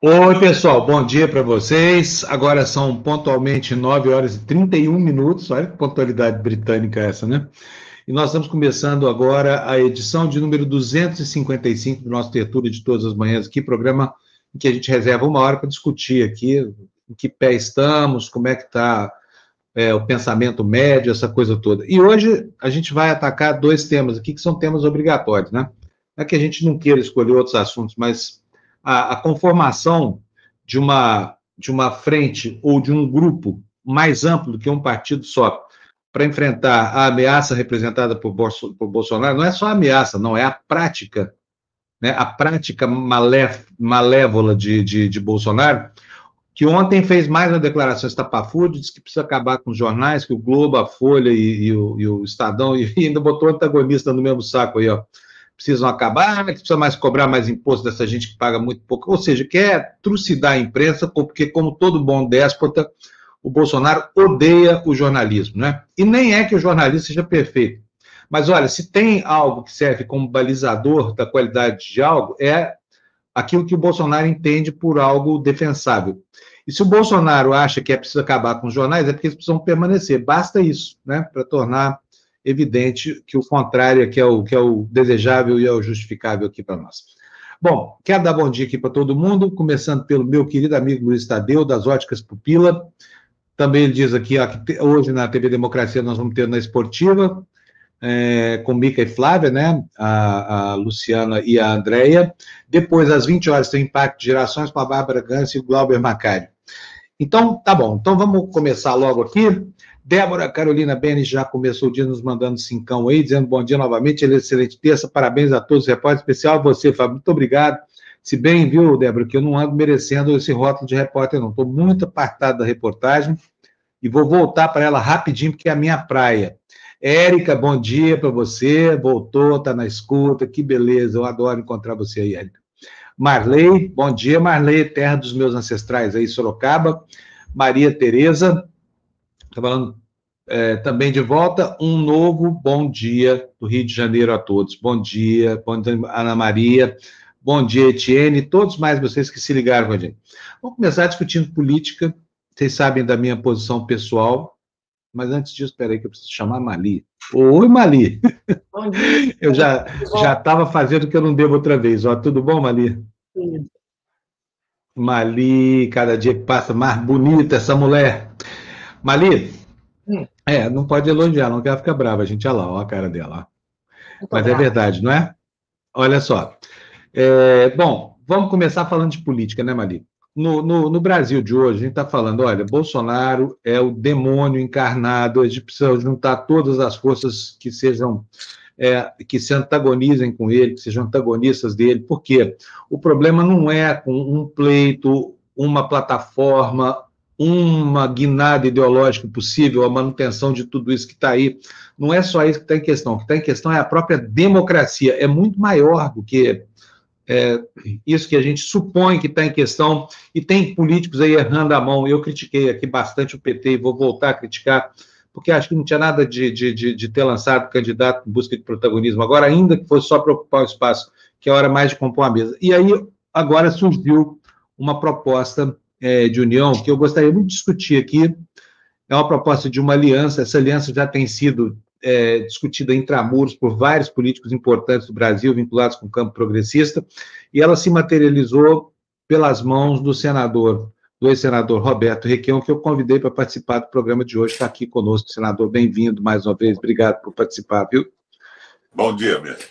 Oi, pessoal, bom dia para vocês. Agora são pontualmente 9 horas e 31 minutos. Olha que pontualidade britânica essa, né? E nós estamos começando agora a edição de número 255 do nosso Tertúlio de todas as manhãs aqui, programa em que a gente reserva uma hora para discutir aqui em que pé estamos, como é que está é, o pensamento médio, essa coisa toda. E hoje a gente vai atacar dois temas aqui que são temas obrigatórios, né? É que a gente não queira escolher outros assuntos, mas a, a conformação de uma, de uma frente ou de um grupo mais amplo do que um partido só para enfrentar a ameaça representada por, Bolso, por, Bolsonaro, não é só a ameaça, não, é a prática, né, a prática malévola de, de, de Bolsonaro, que ontem fez mais uma declaração estapafúrdia, disse que precisa acabar com os jornais, que o Globo, a Folha e, e, o, e o, Estadão, e ainda botou antagonista no mesmo saco aí, ó precisam acabar, que precisa mais cobrar mais imposto dessa gente que paga muito pouco. Ou seja, quer trucidar a imprensa, porque, como todo bom déspota, o Bolsonaro odeia o jornalismo, né? E nem é que o jornalista seja perfeito. Mas olha, se tem algo que serve como balizador da qualidade de algo, é aquilo que o Bolsonaro entende por algo defensável. E se o Bolsonaro acha que é preciso acabar com os jornais, é porque eles precisam permanecer. Basta isso, né? Para tornar evidente que o contrário é que é o, que é o desejável e é o justificável aqui para nós. Bom, quero dar bom dia aqui para todo mundo, começando pelo meu querido amigo Luiz Tadeu, das Óticas Pupila. Também ele diz aqui ó, que hoje na TV Democracia nós vamos ter na esportiva, é, com Mica e Flávia, né? A, a, Luciana e a Andréia. Depois, às 20 horas, tem Impacto de Gerações com a Bárbara Gans e o Glauber Macário. Então, tá bom. Então, vamos começar logo aqui. Débora Carolina Benes já começou o dia nos mandando cincão aí, dizendo bom dia novamente, excelente terça, parabéns a todos, repórter especial a você, Fábio, muito obrigado. Se bem, viu, Débora, que eu não ando merecendo esse rótulo de repórter, não. Estou muito apartado da reportagem e vou voltar para ela rapidinho, porque é a minha praia. Érica, bom dia para você, voltou, está na escuta, que beleza, eu adoro encontrar você aí, Érica. Marley, bom dia, Marley, terra dos meus ancestrais aí, Sorocaba. Maria Tereza, Está falando é, também de volta. Um novo bom dia do Rio de Janeiro a todos. Bom dia, bom dia, Ana Maria. Bom dia, Etienne, todos mais vocês que se ligaram com a gente. Vamos começar discutindo política. Vocês sabem da minha posição pessoal, mas antes disso, espera aí que eu preciso chamar a Mali. Oi, Mali. Bom dia. Eu já já estava fazendo o que eu não devo outra vez. Ó, tudo bom, Mali? Sim. Mali, cada dia que passa mais bonita essa mulher. Mali, hum. É, não pode elogiar, não quer ficar brava, a gente. Olha lá, olha a cara dela. Mas brava. é verdade, não é? Olha só. É, bom, vamos começar falando de política, né, Mali? No, no, no, Brasil de hoje, a gente está falando, olha, Bolsonaro é o demônio encarnado, a gente precisa juntar todas as forças que sejam, é, que se antagonizem com ele, que sejam antagonistas dele, porque o problema não é com um pleito, uma plataforma, uma guinada ideológica possível, a manutenção de tudo isso que está aí. Não é só isso que está em questão. O que está em questão é a própria democracia. É muito maior do que é, isso que a gente supõe que está em questão. E tem políticos aí errando a mão. Eu critiquei aqui bastante o PT e vou voltar a criticar, porque acho que não tinha nada de, de, de, de ter lançado candidato em busca de protagonismo. Agora, ainda que fosse só para ocupar o espaço, que é hora mais de compor a mesa. E aí, agora surgiu uma proposta é, de união que eu gostaria muito de discutir aqui. É uma proposta de uma aliança, essa aliança já tem sido é, discutida intramuros por vários políticos importantes do Brasil, vinculados com o campo progressista, e ela se materializou pelas mãos do senador, do ex-senador Roberto Requião, que eu convidei para participar do programa de hoje, está aqui conosco, senador, bem-vindo mais uma vez, obrigado por participar, viu? Bom dia, mestre.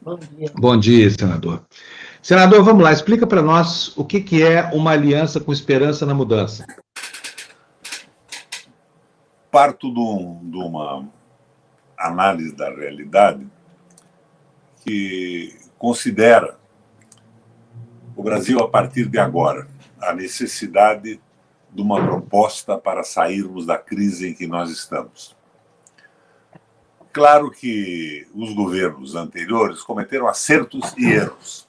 Bom dia. Bom dia, senador. Senador, vamos lá, explica para nós o que, que é uma aliança com esperança na mudança. Parto de, um, de uma análise da realidade que considera o Brasil, a partir de agora, a necessidade de uma proposta para sairmos da crise em que nós estamos. Claro que os governos anteriores cometeram acertos e erros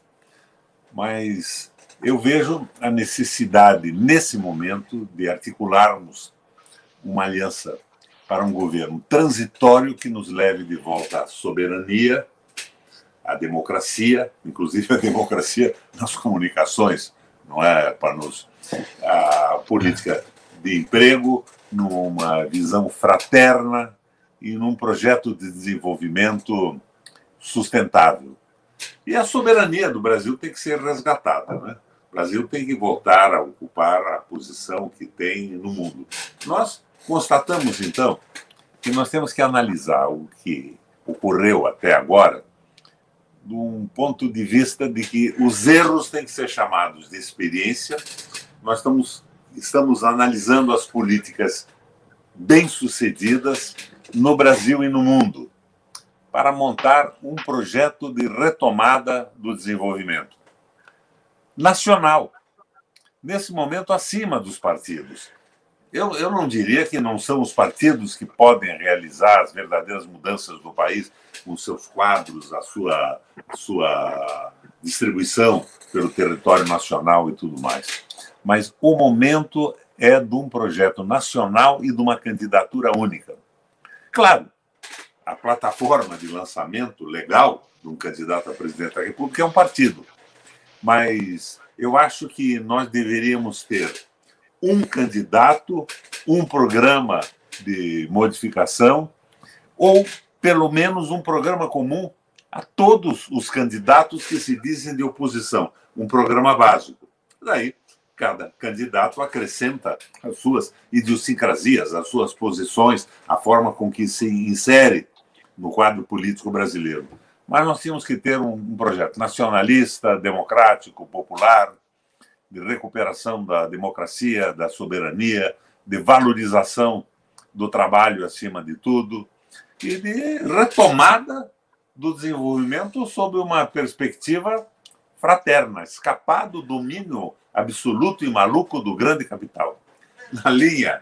mas eu vejo a necessidade, nesse momento, de articularmos uma aliança para um governo transitório que nos leve de volta à soberania, à democracia, inclusive a democracia nas comunicações, não é, Panus? A política de emprego numa visão fraterna e num projeto de desenvolvimento sustentável. E a soberania do Brasil tem que ser resgatada. Né? O Brasil tem que voltar a ocupar a posição que tem no mundo. Nós constatamos, então, que nós temos que analisar o que ocorreu até agora de um ponto de vista de que os erros têm que ser chamados de experiência. Nós estamos, estamos analisando as políticas bem-sucedidas no Brasil e no mundo para montar um projeto de retomada do desenvolvimento nacional, nesse momento acima dos partidos. Eu, eu não diria que não são os partidos que podem realizar as verdadeiras mudanças do país com seus quadros, a sua, sua distribuição pelo território nacional e tudo mais. Mas o momento é de um projeto nacional e de uma candidatura única. Claro, a plataforma de lançamento legal de um candidato a presidente da República é um partido. Mas eu acho que nós deveríamos ter um candidato, um programa de modificação, ou pelo menos um programa comum a todos os candidatos que se dizem de oposição, um programa básico. Daí, cada candidato acrescenta as suas idiosincrasias, as suas posições, a forma com que se insere no quadro político brasileiro. Mas nós tínhamos que ter um, um projeto nacionalista, democrático, popular, de recuperação da democracia, da soberania, de valorização do trabalho acima de tudo e de retomada do desenvolvimento sob uma perspectiva fraterna, escapar do domínio absoluto e maluco do grande capital, na linha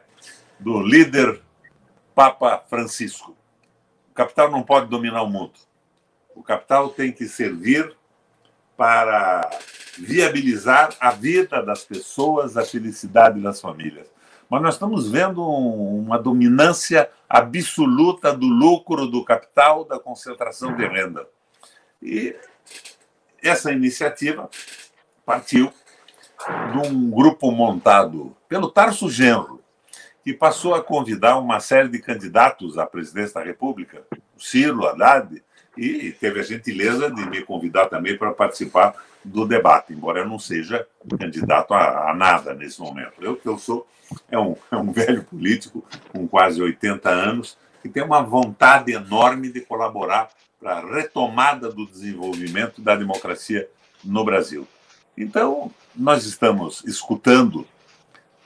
do líder Papa Francisco. Capital não pode dominar o mundo. O capital tem que servir para viabilizar a vida das pessoas, a felicidade das famílias. Mas nós estamos vendo uma dominância absoluta do lucro, do capital, da concentração de renda. E essa iniciativa partiu de um grupo montado pelo Tarso Genro, que passou a convidar uma série de candidatos à presidência da República, o Ciro Haddad, e teve a gentileza de me convidar também para participar do debate, embora eu não seja candidato a, a nada nesse momento. Eu que eu sou é um, é um velho político com quase 80 anos que tem uma vontade enorme de colaborar para a retomada do desenvolvimento da democracia no Brasil. Então, nós estamos escutando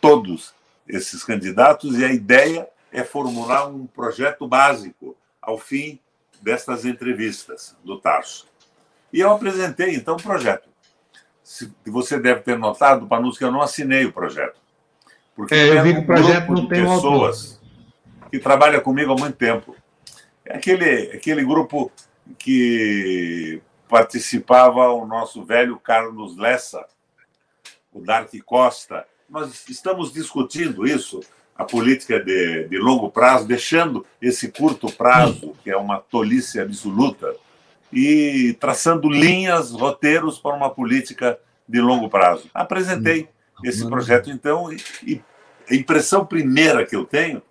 todos esses candidatos e a ideia é formular um projeto básico ao fim destas entrevistas do Tarso. E eu apresentei, então, o projeto. Se, você deve ter notado, Panus, que eu não assinei o projeto. Porque é, eu vi que o projeto não tem pessoas autor. que trabalha comigo há muito tempo. É aquele, aquele grupo que participava o nosso velho Carlos Lessa, o Dark Costa. Nós estamos discutindo isso a política de, de longo prazo, deixando esse curto prazo, que é uma tolice absoluta, e traçando linhas, roteiros para uma política de longo prazo. Apresentei esse projeto, então, e, e a impressão primeira que eu tenho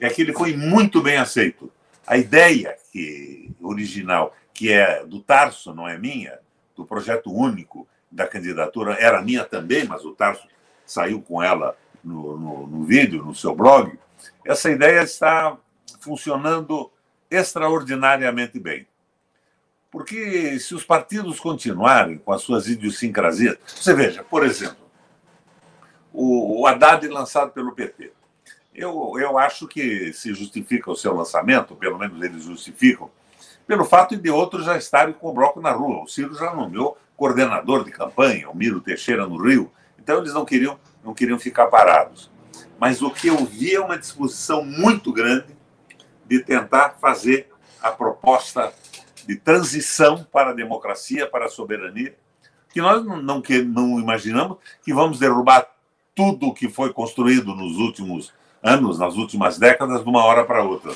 é que ele foi muito bem aceito. A ideia que original, que é do Tarso, não é minha, do projeto único da candidatura, era minha também, mas o Tarso saiu com ela no, no, no vídeo, no seu blog, essa ideia está funcionando extraordinariamente bem. Porque se os partidos continuarem com as suas idiosincrasias. Você veja, por exemplo, o, o Haddad lançado pelo PT. Eu, eu acho que se justifica o seu lançamento, pelo menos eles justificam, pelo fato de outros já estarem com o bloco na rua. O Ciro já nomeou coordenador de campanha, o Miro Teixeira no Rio. Então eles não queriam não queriam ficar parados. Mas o que eu vi é uma disposição muito grande de tentar fazer a proposta de transição para a democracia, para a soberania, que nós não, não, que, não imaginamos que vamos derrubar tudo o que foi construído nos últimos anos, nas últimas décadas, de uma hora para outra.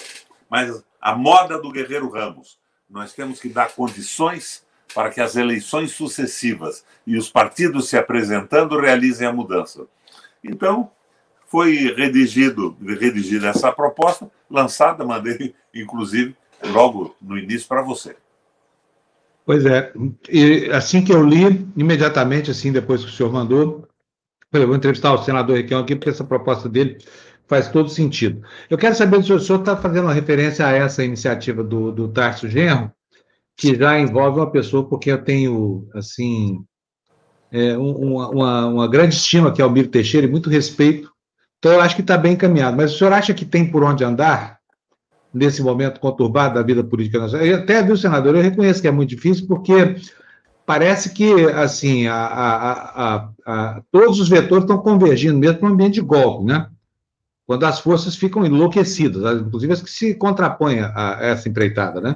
Mas a moda do Guerreiro Ramos, nós temos que dar condições para que as eleições sucessivas e os partidos se apresentando realizem a mudança. Então, foi redigido, redigida essa proposta, lançada, mandei, inclusive, logo no início para você. Pois é. E assim que eu li, imediatamente, assim, depois que o senhor mandou, eu vou entrevistar o senador Requião aqui, porque essa proposta dele faz todo sentido. Eu quero saber se o senhor está fazendo referência a essa iniciativa do, do Tarso Genro, que já envolve uma pessoa, porque eu tenho, assim, é, uma, uma, uma, grande estima, que é o Miro Teixeira, e muito respeito. Então, eu acho que está bem encaminhado. Mas o senhor acha que tem por onde andar nesse momento conturbado da vida política nacional? Eu até, viu, senador, eu reconheço que é muito difícil, porque parece que, assim, a, a, a, todos os vetores estão convergindo mesmo para um ambiente de golpe, né? Quando as forças ficam enlouquecidas, inclusive as que se contrapõem a, essa empreitada, né?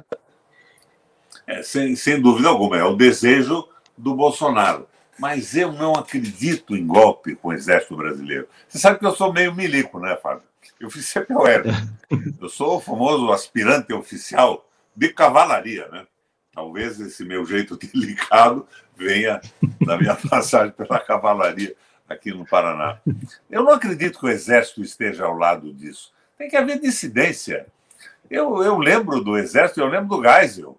É, sem, sem dúvida alguma, é o desejo do Bolsonaro mas eu não acredito em golpe com o exército brasileiro. Você sabe que eu sou meio milico, né, Fábio? Eu fiz CPOR. Eu sou o famoso aspirante oficial de cavalaria, né? Talvez esse meu jeito delicado venha da minha passagem pela cavalaria aqui no Paraná. Eu não acredito que o exército esteja ao lado disso. Tem que haver dissidência. Eu, eu lembro do exército, eu lembro do Geisel,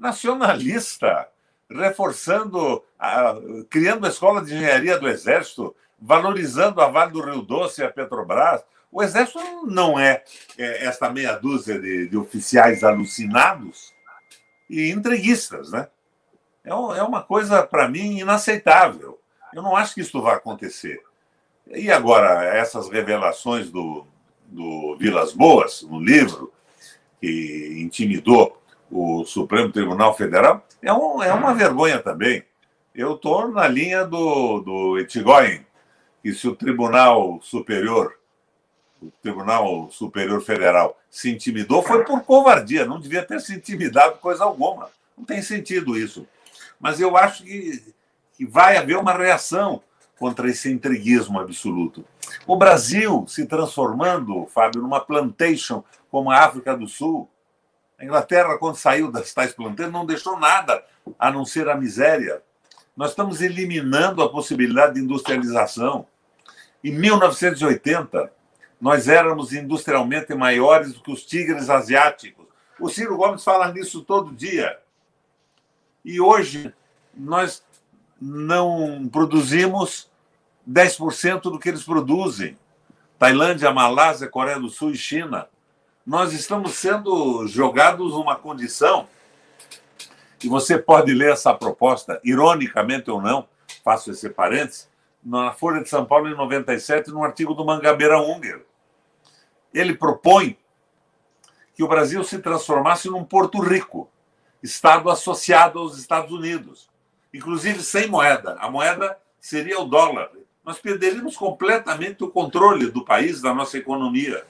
nacionalista, reforçando, criando a escola de engenharia do Exército, valorizando a Vale do Rio Doce e a Petrobras. O Exército não é, é esta meia dúzia de, de, oficiais alucinados e entreguistas, né? É, é uma coisa, para mim, inaceitável. Eu não acho que isso vai acontecer. E agora, essas revelações do, do Vilas Boas, no livro, que intimidou o Supremo Tribunal Federal, é, um, é uma vergonha também. Eu estou na linha do, do Etigoyen, que se o Tribunal Superior, o Tribunal Superior Federal, se intimidou, foi por covardia, não devia ter se intimidado coisa alguma. Não tem sentido isso. Mas eu acho que, que vai haver uma reação contra esse intriguismo absoluto. O Brasil se transformando, Fábio, numa plantation como a África do Sul, a Inglaterra, quando saiu das tais plantações, não deixou nada a não ser a miséria. Nós estamos eliminando a possibilidade de industrialização. Em 1980, nós éramos industrialmente maiores do que os tigres asiáticos. O Ciro Gomes fala nisso todo dia. E hoje, nós não produzimos 10% do que eles produzem. Tailândia, Malásia, Coreia do Sul e China nós estamos sendo jogados numa condição, e você pode ler essa proposta, ironicamente ou não, faço esse parênteses, na Folha de São Paulo, em 97, num artigo do Mangabeira Unger. Ele propõe que o Brasil se transformasse num Porto Rico, Estado associado aos Estados Unidos, inclusive sem moeda. A moeda seria o dólar. Nós perderíamos completamente o controle do país, da nossa economia.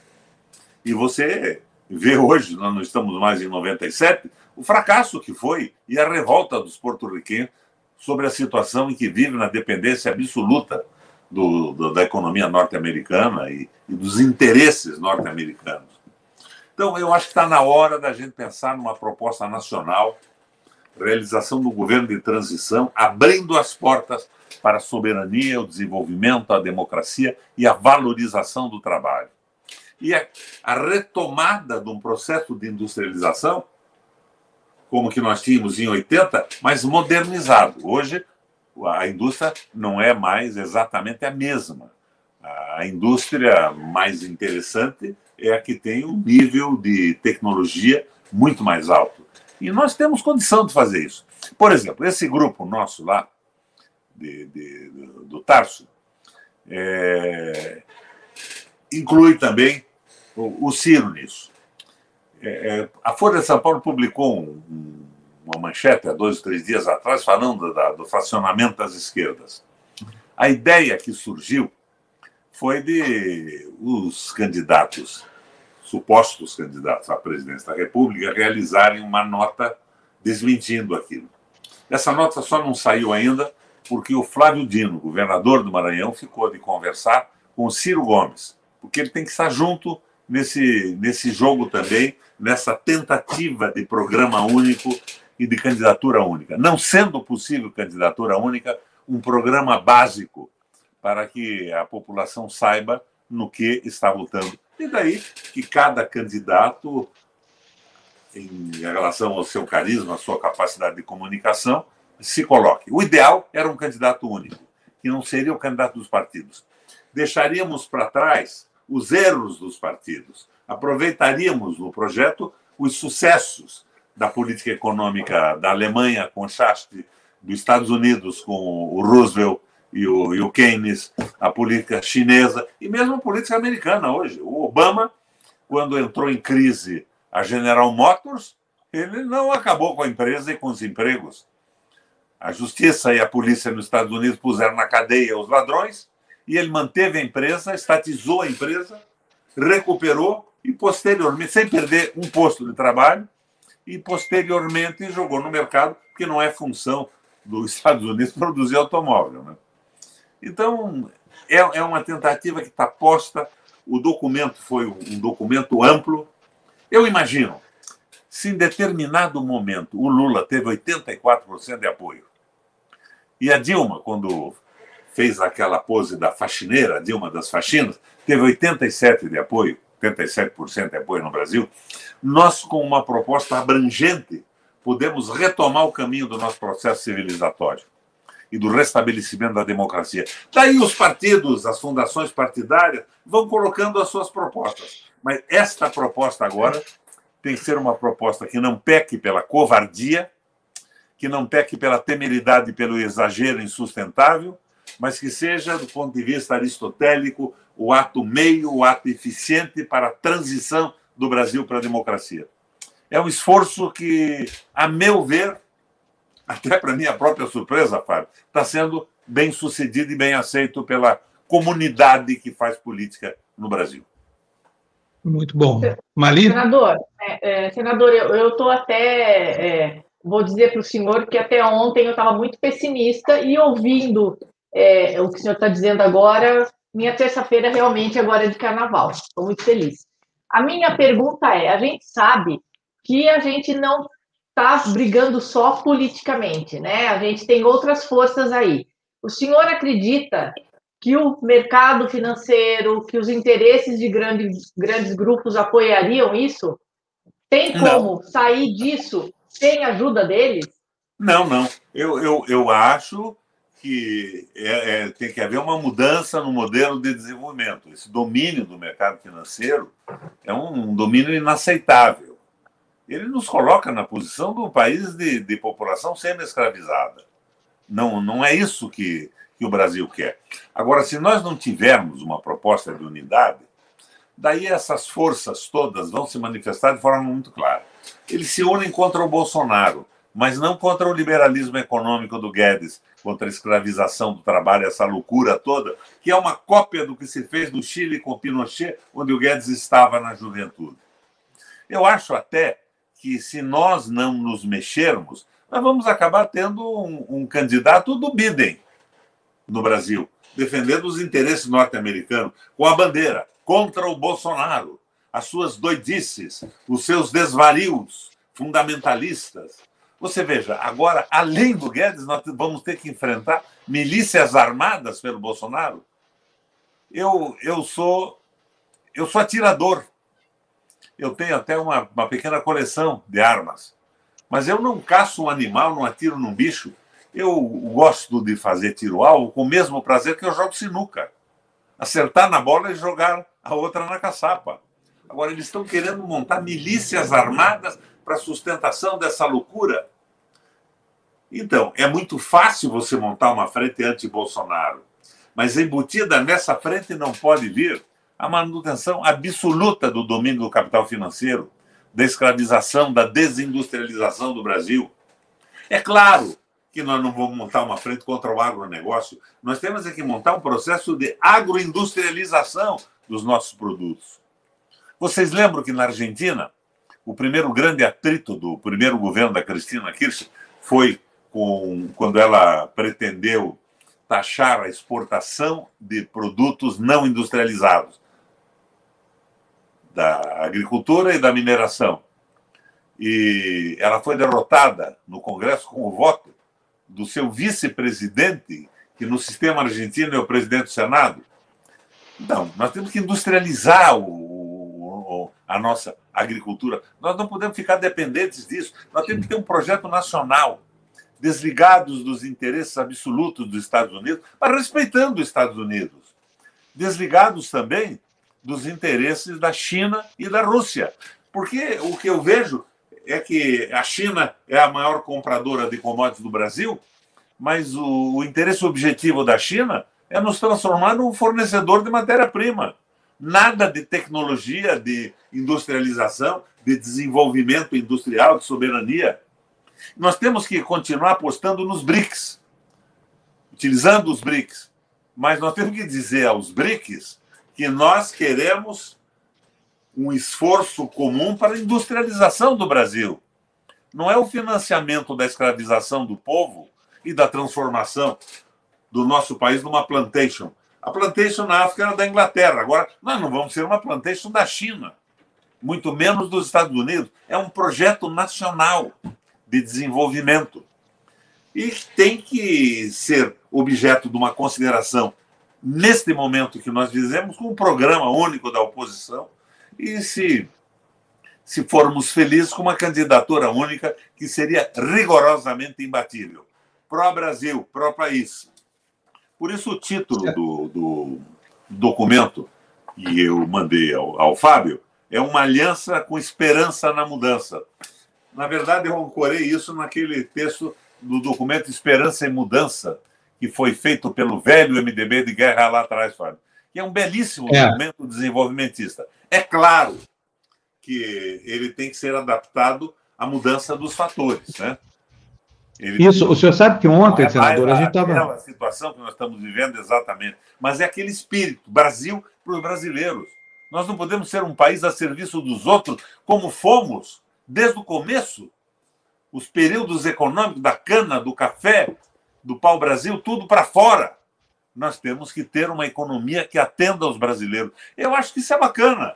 E você vê hoje, nós não estamos mais em 97, o fracasso que foi e a revolta dos porto-riquenhos sobre a situação em que vive na dependência absoluta do, do, da economia norte-americana e, e, dos interesses norte-americanos. Então, eu acho que está na hora da gente pensar numa proposta nacional, realização do governo de transição, abrindo as portas para a soberania, o desenvolvimento, a democracia e a valorização do trabalho e a, a retomada de um processo de industrialização, como que nós tínhamos em 80, mas modernizado. Hoje, a indústria não é mais exatamente a mesma. A indústria mais interessante é a que tem um nível de tecnologia muito mais alto. E nós temos condição de fazer isso. Por exemplo, esse grupo nosso lá, de, de, do Tarso, é, inclui também o, Ciro nisso. É, é, a Folha de São Paulo publicou um, uma manchete há dois, três dias atrás falando da, do fracionamento das esquerdas. A ideia que surgiu foi de os candidatos, supostos candidatos à presidência da República, realizarem uma nota desmentindo aquilo. Essa nota só não saiu ainda porque o Flávio Dino, governador do Maranhão, ficou de conversar com o Ciro Gomes, porque ele tem que estar junto nesse, nesse jogo também, nessa tentativa de programa único e de candidatura única. Não sendo possível candidatura única, um programa básico para que a população saiba no que está votando. E daí que cada candidato, em relação ao seu carisma, à sua capacidade de comunicação, se coloque. O ideal era um candidato único, que não seria o candidato dos partidos. Deixaríamos para trás os erros dos partidos. Aproveitaríamos no projeto os sucessos da política econômica da Alemanha com Schast, dos Estados Unidos com o Roosevelt e o, e o Keynes, a política chinesa e mesmo a política americana hoje. O Obama, quando entrou em crise a General Motors, ele não acabou com a empresa e com os empregos. A justiça e a polícia nos Estados Unidos puseram na cadeia os ladrões e ele manteve a empresa, estatizou a empresa, recuperou e posteriormente, sem perder um posto de trabalho, e posteriormente jogou no mercado, porque não é função dos Estados Unidos produzir automóvel. Né? Então, é, é uma tentativa que está posta. O documento foi um documento amplo. Eu imagino, se em determinado momento o Lula teve 84% de apoio, e a Dilma, quando fez aquela pose da faxineira, a Dilma das faxinas, teve 87% de apoio, 87% de apoio no Brasil, nós, com uma proposta abrangente, podemos retomar o caminho do nosso processo civilizatório e do restabelecimento da democracia. Daí os partidos, as fundações partidárias vão colocando as suas propostas. Mas esta proposta agora tem que ser uma proposta que não peque pela covardia, que não peque pela temeridade e pelo exagero insustentável, mas que seja, do ponto de vista aristotélico, o ato meio, o ato eficiente para a transição do Brasil para a democracia. É um esforço que, a meu ver, até para minha própria surpresa, Fábio, está sendo bem sucedido e bem aceito pela comunidade que faz política no Brasil. Muito bom. Mali? Senador, é, é, senador eu estou até, é, vou dizer para o senhor que até ontem eu estava muito pessimista e ouvindo é, o que o senhor está dizendo agora, minha terça-feira realmente agora é de carnaval. Estou muito feliz. A minha pergunta é: a gente sabe que a gente não está brigando só politicamente, né? A gente tem outras forças aí. O senhor acredita que o mercado financeiro, que os interesses de grandes, grandes grupos apoiariam isso? Tem como não. sair disso sem a ajuda deles? Não, não. Eu, eu, eu acho que é, é, tem que haver uma mudança no modelo de desenvolvimento. Esse domínio do mercado financeiro é um, um domínio inaceitável. Ele nos coloca na posição de um país de, de população semi-escravizada. Não, não é isso que, que o Brasil quer. Agora, se nós não tivermos uma proposta de unidade, daí essas forças todas vão se manifestar de forma muito clara. Eles se unem contra o Bolsonaro, mas não contra o liberalismo econômico do Guedes, contra a escravização do trabalho, essa loucura toda, que é uma cópia do que se fez no Chile com Pinochet, onde o Guedes estava na juventude. Eu acho até que se nós não nos mexermos, nós vamos acabar tendo um, um candidato do Biden no Brasil, defendendo os interesses norte-americanos, com a bandeira contra o Bolsonaro, as suas doidices, os seus desvarios fundamentalistas, você veja, agora, além do Guedes, nós vamos ter que enfrentar milícias armadas pelo Bolsonaro. Eu, eu sou eu sou atirador. Eu tenho até uma, uma pequena coleção de armas. Mas eu não caço um animal, não atiro num bicho. Eu gosto de fazer tiro-alvo com o mesmo prazer que eu jogo sinuca. Acertar na bola e jogar a outra na caçapa. Agora, eles estão querendo montar milícias armadas para sustentação dessa loucura. Então, é muito fácil você montar uma frente anti-Bolsonaro, mas embutida nessa frente não pode vir a manutenção absoluta do domínio do capital financeiro, da escravização, da desindustrialização do Brasil. É claro que nós não vamos montar uma frente contra o agronegócio, nós temos é que montar um processo de agroindustrialização dos nossos produtos. Vocês lembram que na Argentina, o primeiro grande atrito do primeiro governo da Cristina Kirchner foi com, quando ela pretendeu taxar a exportação de produtos não industrializados, da agricultura e da mineração. e ela foi derrotada no Congresso com o voto do seu vice-presidente, que no sistema argentino é o presidente do Senado. Não, nós temos que industrializar o, o, a nossa agricultura. Nós não podemos ficar dependentes disso. Nós temos que ter um projeto nacional, desligados dos interesses absolutos dos Estados Unidos, mas respeitando os Estados Unidos. Desligados também dos interesses da China e da Rússia. Porque o que eu vejo é que a China é a maior compradora de commodities do Brasil, mas o, o interesse objetivo da China é nos transformar num fornecedor de matéria-prima. Nada de tecnologia, de industrialização, de desenvolvimento industrial, de soberania. Nós temos que continuar apostando nos BRICS, utilizando os BRICS. Mas nós temos que dizer aos BRICS que nós queremos um esforço comum para a industrialização do Brasil. Não é o financiamento da escravização do povo e da transformação do nosso país numa plantation. A plantation na África era da Inglaterra. Agora, nós não vamos ser uma plantation da China, muito menos dos Estados Unidos. É um projeto nacional de desenvolvimento. E tem que ser objeto de uma consideração neste momento que nós vivemos, com um programa único da oposição, e se, se formos felizes com uma candidatura única que seria rigorosamente imbatível. Pró-Brasil, pró-país. Por isso, o título do, do documento que eu mandei ao, ao Fábio é uma aliança com esperança na mudança. Na verdade, eu ancorei isso naquele texto do documento Esperança e Mudança, que foi feito pelo velho MDB de guerra lá atrás, Fábio, que é um belíssimo é. documento desenvolvimentista. É claro que ele tem que ser adaptado à mudança dos fatores, né? Ele Isso, o senhor sabe que ontem, senador, a gente estava. Aquela situação que nós estamos vivendo exatamente, mas é aquele espírito, Brasil para os brasileiros. Nós não podemos ser um país a serviço dos outros, como fomos desde o começo. Os períodos econômicos da cana, do café, do pau-brasil, tudo para fora. Nós temos que ter uma economia que atenda aos brasileiros. Eu acho que isso é bacana.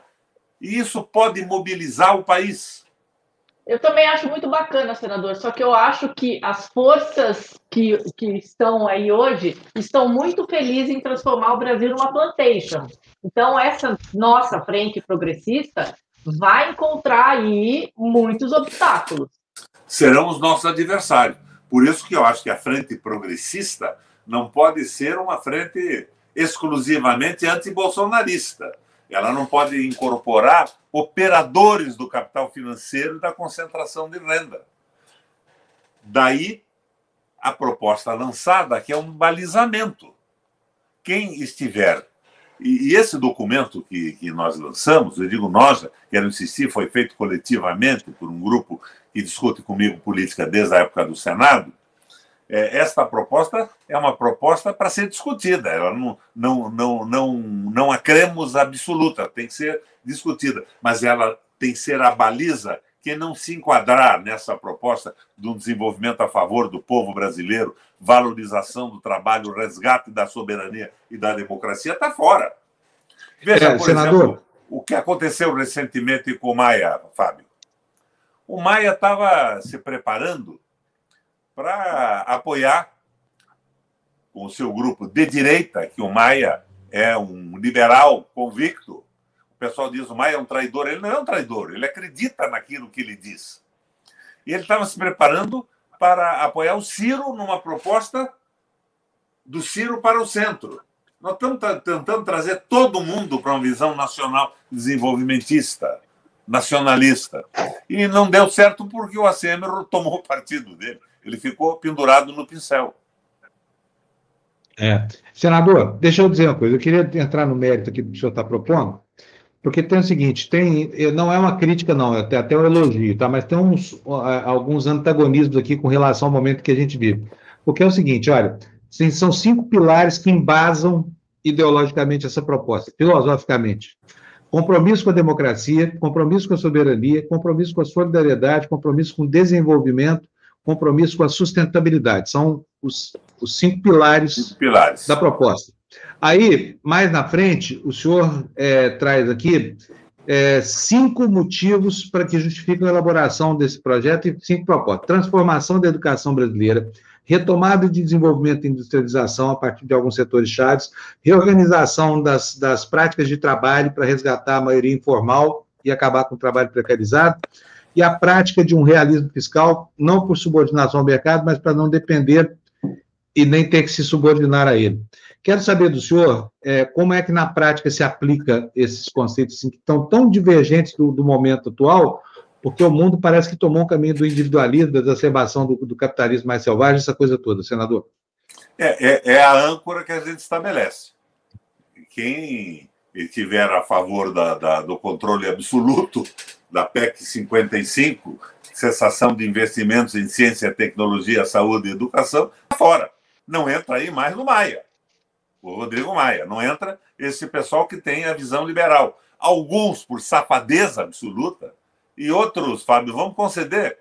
E isso pode mobilizar o país. Eu também acho muito bacana, senador, só que eu acho que as forças que, que estão aí hoje estão muito felizes em transformar o Brasil numa plantation. Então, essa nossa frente progressista vai encontrar aí muitos obstáculos. Serão os nossos adversários. Por isso que eu acho que a frente progressista não pode ser uma frente exclusivamente antibolsonarista. Ela não pode incorporar operadores do capital financeiro e da concentração de renda. Daí a proposta lançada, que é um balizamento. Quem estiver. E, esse documento que, que nós lançamos, eu digo nós, quero insistir, foi feito coletivamente por um grupo que discute comigo política desde a época do Senado é, esta proposta é uma proposta para ser discutida, ela não, não, não, não, não a cremos absoluta, tem que ser discutida, mas ela tem que ser a baliza que não se enquadrar nessa proposta de um desenvolvimento a favor do povo brasileiro, valorização do trabalho, resgate da soberania e da democracia, está fora. Veja, é, por senador... exemplo, o que aconteceu recentemente com o Maia, Fábio. O Maia estava se preparando para apoiar com o seu grupo de direita, que o Maia é um liberal convicto. O pessoal diz o Maia é um traidor. Ele não é um traidor, ele acredita naquilo que ele diz. E ele estava se preparando para apoiar o Ciro numa proposta do Ciro para o centro. Nós estamos tentando trazer todo mundo para uma visão nacional desenvolvimentista, nacionalista. E não deu certo porque o ACM tomou partido dele. Ele ficou pendurado no pincel. É. Senador, deixa eu dizer uma coisa. Eu queria entrar no mérito aqui do que o senhor está propondo, porque tem o seguinte: tem, não é uma crítica, não, é até, até um elogio, tá? mas tem uns, alguns antagonismos aqui com relação ao momento que a gente vive. Porque é o seguinte: olha, são cinco pilares que embasam ideologicamente essa proposta, filosoficamente. Compromisso com a democracia, compromisso com a soberania, compromisso com a solidariedade, compromisso com o desenvolvimento, compromisso com a sustentabilidade. São os, os cinco, pilares cinco pilares da proposta. Aí, mais na frente, o senhor é, traz aqui é, cinco motivos para que justifiquem a elaboração desse projeto e cinco propostas. Transformação da educação brasileira, retomada de desenvolvimento e industrialização a partir de alguns setores chaves, reorganização das, das práticas de trabalho para resgatar a maioria informal e acabar com o trabalho precarizado, e a prática de um realismo fiscal, não por subordinação ao mercado, mas para não depender e nem ter que se subordinar a ele. Quero saber do senhor é, como é que na prática se aplica esses conceitos assim, que estão tão divergentes do, do, momento atual, porque o mundo parece que tomou um caminho do individualismo, da exacerbação do, do capitalismo mais selvagem, essa coisa toda, senador. É, é, é, a âncora que a gente estabelece. Quem estiver a favor da, da, do controle absoluto da PEC 55, cessação de investimentos em ciência, tecnologia, saúde e educação, tá fora não entra aí mais no Maia, o Rodrigo Maia. Não entra esse pessoal que tem a visão liberal. Alguns por safadeza absoluta e outros, Fábio, vamos conceder,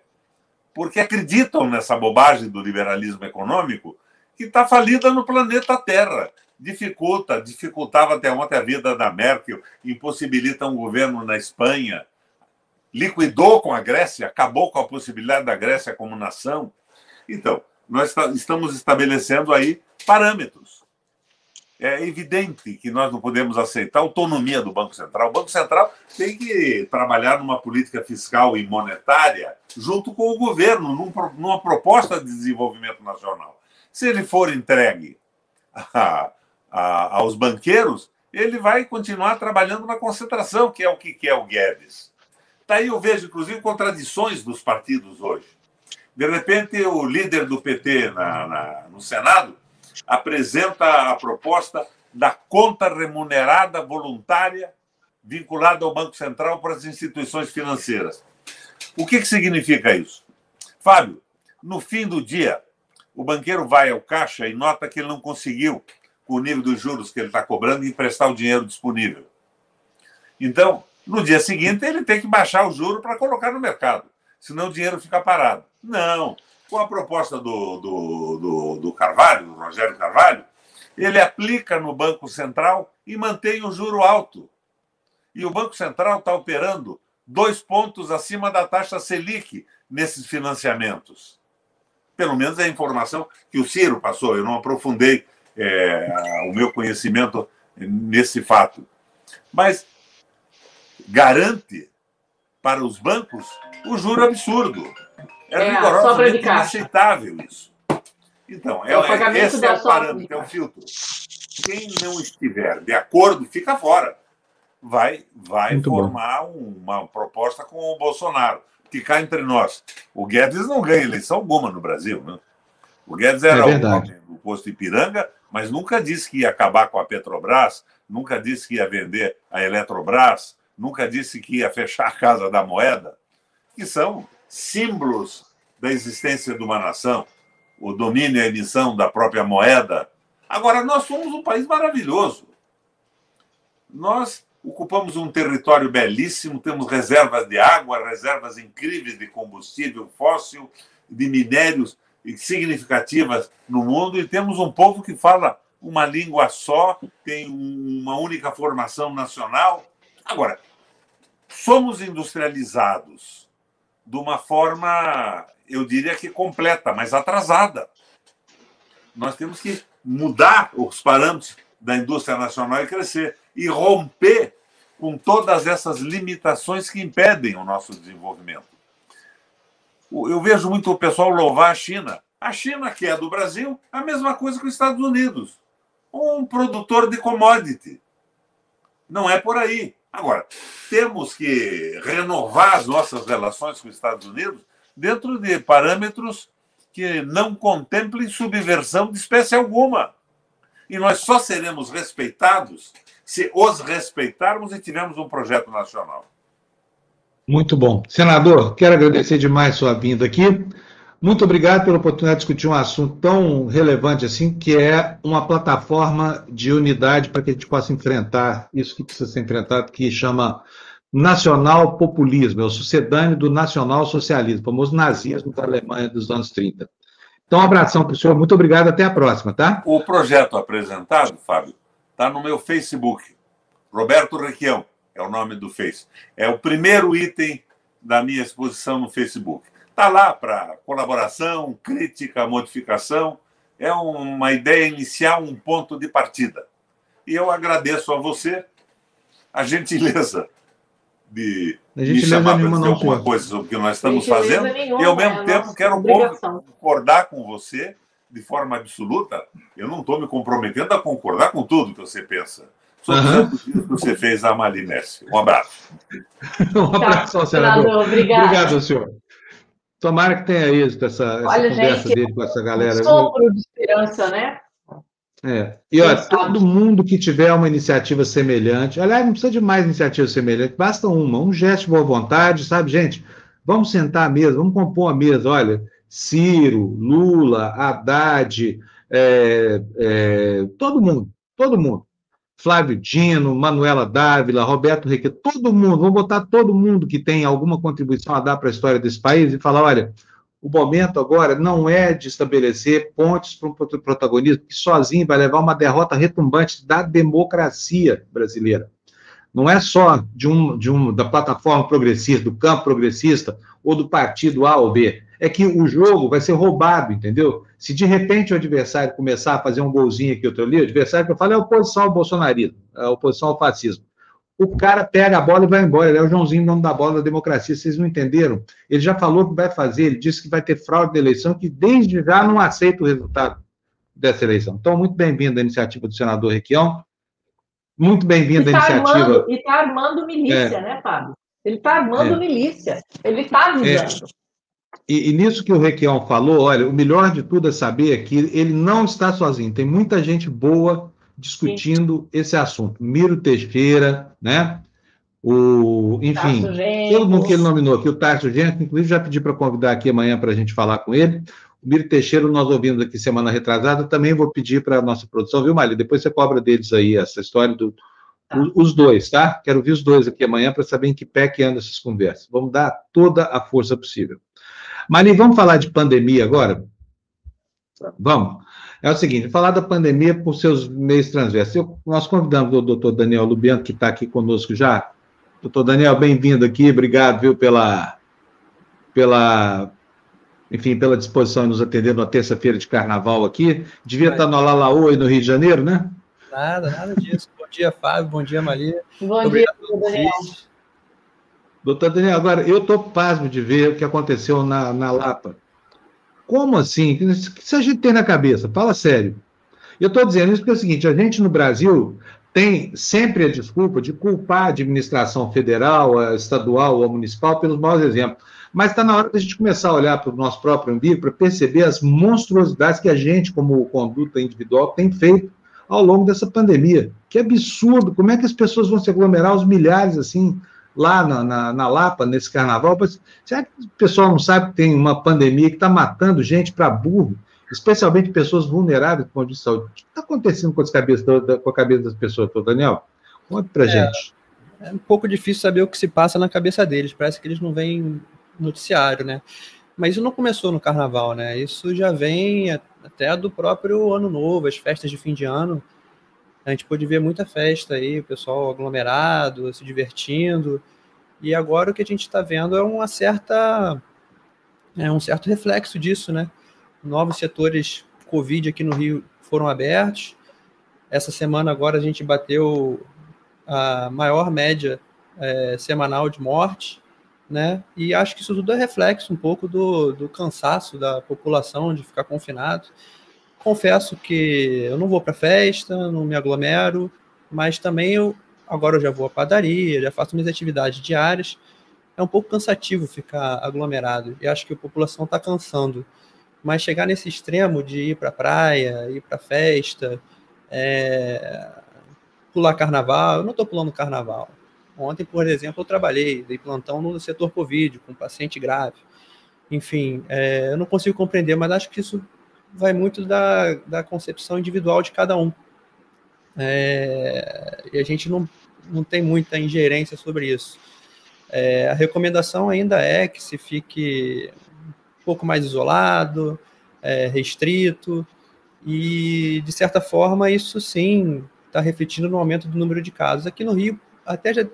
porque acreditam nessa bobagem do liberalismo econômico que está falida no planeta Terra. Dificulta, dificultava até ontem a vida da Merkel, impossibilita um governo na Espanha, liquidou com a Grécia, acabou com a possibilidade da Grécia como nação. Então, nós estamos estabelecendo aí parâmetros. É evidente que nós não podemos aceitar a autonomia do Banco Central. O Banco Central tem que trabalhar numa política fiscal e monetária junto com o governo, numa proposta de desenvolvimento nacional. Se ele for entregue a, a, aos banqueiros, ele vai continuar trabalhando na concentração, que é o que quer o Guedes. Daí eu vejo, inclusive, contradições dos partidos hoje. De repente, o líder do PT na, na, no Senado apresenta a proposta da conta remunerada voluntária vinculada ao Banco Central para as instituições financeiras. O que, que significa isso? Fábio, no fim do dia, o banqueiro vai ao caixa e nota que ele não conseguiu, com o nível dos juros que ele está cobrando, emprestar o dinheiro disponível. Então, no dia seguinte, ele tem que baixar o juro para colocar no mercado senão o dinheiro fica parado. Não. Com a proposta do, do, do, do Carvalho, do Rogério Carvalho, ele aplica no Banco Central e mantém o juro alto. E o Banco Central está operando dois pontos acima da taxa Selic nesses financiamentos. Pelo menos é a informação que o Ciro passou. Eu não aprofundei é, o meu conhecimento nesse fato. Mas garante para os bancos o juro absurdo. É, é rigorosamente inaceitável isso. Então, é, é, esse é o parâmetro, é o filtro. Quem não estiver de acordo, fica fora. Vai, vai formar uma proposta com o Bolsonaro. Ficar entre nós. O Guedes não ganha eleição alguma no Brasil. Né? O Guedes era é o do posto Ipiranga, mas nunca disse que ia acabar com a Petrobras, nunca disse que ia vender a Eletrobras, nunca disse que ia fechar a Casa da Moeda, que são símbolos da existência de uma nação, o domínio e a emissão da própria moeda. Agora, nós somos um país maravilhoso. Nós ocupamos um território belíssimo, temos reservas de água, reservas incríveis de combustível fóssil, de minérios significativas no mundo, e temos um povo que fala uma língua só, tem uma única formação nacional. Agora, somos industrializados de uma forma, eu diria que completa, mas atrasada. Nós temos que mudar os parâmetros da indústria nacional e crescer e romper com todas essas limitações que impedem o nosso desenvolvimento. Eu vejo muito o pessoal louvar a China. A China, que é do Brasil, a mesma coisa que os Estados Unidos. Um produtor de commodity. Não é por aí. Agora, temos que renovar as nossas relações com os Estados Unidos dentro de parâmetros que não contemplem subversão de espécie alguma. E nós só seremos respeitados se os respeitarmos e tivermos um projeto nacional. Muito bom. Senador, quero agradecer demais sua vinda aqui. Muito obrigado pela oportunidade de discutir um assunto tão relevante assim, que é uma plataforma de unidade para que a gente possa enfrentar isso que precisa ser enfrentado, que chama nacional populismo, é o sucedâneo do nacional socialismo, famoso nazismo da Alemanha dos anos 30. Então, um abração para o senhor, muito obrigado, até a próxima, tá? O projeto apresentado, Fábio, está no meu Facebook, Roberto Requião. é o nome do Face. É o primeiro item da minha exposição no Facebook. Está lá para colaboração, crítica, modificação. É uma ideia inicial, um ponto de partida. E eu agradeço a você a gentileza de me chamar para dizer alguma coisa sobre o que nós estamos fazendo. Nenhuma, e, ao mesmo é tempo, quero obrigação. concordar com você de forma absoluta. Eu não estou me comprometendo a concordar com tudo que você pensa. Sobre uhum. que você fez a Mali Messi. Um abraço. um abraço, tá, senador. Obrigado. Obrigado, senhor. Tomara que tenha êxito essa, essa Olha, conversa gente, dele com essa galera. Um sopro de esperança, né? É. E olha, todo mundo que tiver uma iniciativa semelhante, aliás, não precisa de mais iniciativa semelhante, basta uma, um gesto de boa vontade, sabe, gente? Vamos sentar à mesa, vamos compor a mesa. Olha, Ciro, Lula, Haddad, é, é, todo mundo, todo mundo. Flávio Dino, Manuela Dávila, Roberto Reque, todo mundo, vamos botar todo mundo que tem alguma contribuição a dar para a história desse país e falar: olha, o momento agora não é de estabelecer pontes para um protagonismo que sozinho vai levar uma derrota retumbante da democracia brasileira. Não é só de um, de um, da plataforma progressista, do campo progressista ou do partido A ou B. É que o jogo vai ser roubado, entendeu? Se de repente o adversário começar a fazer um golzinho aqui, outro ali, o adversário que eu falo é a oposição ao bolsonarismo, a oposição ao fascismo o cara pega a bola e vai embora. Ele é o Joãozinho, dono da bola da democracia. Vocês não entenderam? Ele já falou o que vai fazer. Ele disse que vai ter fraude da eleição, que desde já não aceita o resultado dessa eleição. Então, muito bem-vindo à iniciativa do senador Requião. Muito bem-vindo à tá iniciativa. Armando, e está armando milícia, é. né, Fábio? Ele está armando é. milícia. Ele está avisando. É. E, e, nisso que o Requião falou, olha, o melhor de tudo é saber que ele não está sozinho. Tem muita gente boa discutindo Sim. esse assunto. Miro Teixeira, né? O, enfim, todo mundo que ele nominou aqui, o Tarso Gento, inclusive já pedi para convidar aqui amanhã para a gente falar com ele. O Miro Teixeira, nós ouvimos aqui semana retrasada, também vou pedir para a nossa produção, viu, Mali? Depois você cobra deles aí essa história do. Tá. Os dois, tá? Quero ver os dois aqui amanhã para saber em que pé que andam essas conversas. Vamos dar toda a força possível. Mali, vamos falar de pandemia agora? Vamos é o seguinte: falar da pandemia por seus meios transversos. Eu, nós convidamos o doutor Daniel Lubiano, que está aqui conosco já. Doutor Daniel, bem-vindo aqui, obrigado viu, pela, pela, enfim, pela disposição em nos atender na terça-feira de carnaval aqui. Devia estar no Alalaô e no Rio de Janeiro, né? Nada, nada disso. bom dia, Fábio, bom dia, Maria. Bom obrigado dia, Daniel. Doutor Daniel, agora eu estou pasmo de ver o que aconteceu na, na Lapa. Como assim? O que a gente tem na cabeça? Fala sério. Eu estou dizendo isso porque é o seguinte: a gente no Brasil tem sempre a desculpa de culpar a administração federal, a estadual ou municipal pelos maus exemplos. Mas está na hora da gente começar a olhar para o nosso próprio umbigo para perceber as monstruosidades que a gente, como conduta individual, tem feito ao longo dessa pandemia. Que absurdo! Como é que as pessoas vão se aglomerar, os milhares assim, lá na, na, na, Lapa, nesse carnaval. Mas será que o pessoal não sabe que tem uma pandemia que está matando gente para burro, especialmente pessoas vulneráveis com de saúde? O que está acontecendo com, as cabeças, com a cabeça das pessoas, Daniel? Conta para é, gente. É um pouco difícil saber o que se passa na cabeça deles. Parece que eles não veem noticiário, né? Mas isso não começou no carnaval, né? Isso já vem até do próprio ano novo, as festas de fim de ano a gente pôde ver muita festa aí, o pessoal aglomerado, se divertindo. E agora o que a gente está vendo é uma certa é um certo reflexo disso, né? Novos setores Covid aqui no Rio foram abertos. Essa semana agora a gente bateu a maior média é, semanal de morte, né? E acho que isso tudo é reflexo um pouco do, do cansaço da população de ficar confinado confesso que eu não vou para festa, não me aglomero, mas também eu agora eu já vou à padaria, já faço minhas atividades diárias. É um pouco cansativo ficar aglomerado e acho que a população está cansando. Mas chegar nesse extremo de ir para praia, ir para festa, é... pular carnaval, eu não estou pulando carnaval. Ontem, por exemplo, eu trabalhei, dei plantão no setor Covid, com paciente grave. Enfim, é... eu não consigo compreender, mas acho que isso vai muito da, da concepção individual de cada um. É, e a gente não, não tem muita ingerência sobre isso. É, a recomendação ainda é que se fique um pouco mais isolado, é, restrito, e de certa forma isso sim está refletindo no aumento do número de casos. Aqui no Rio até já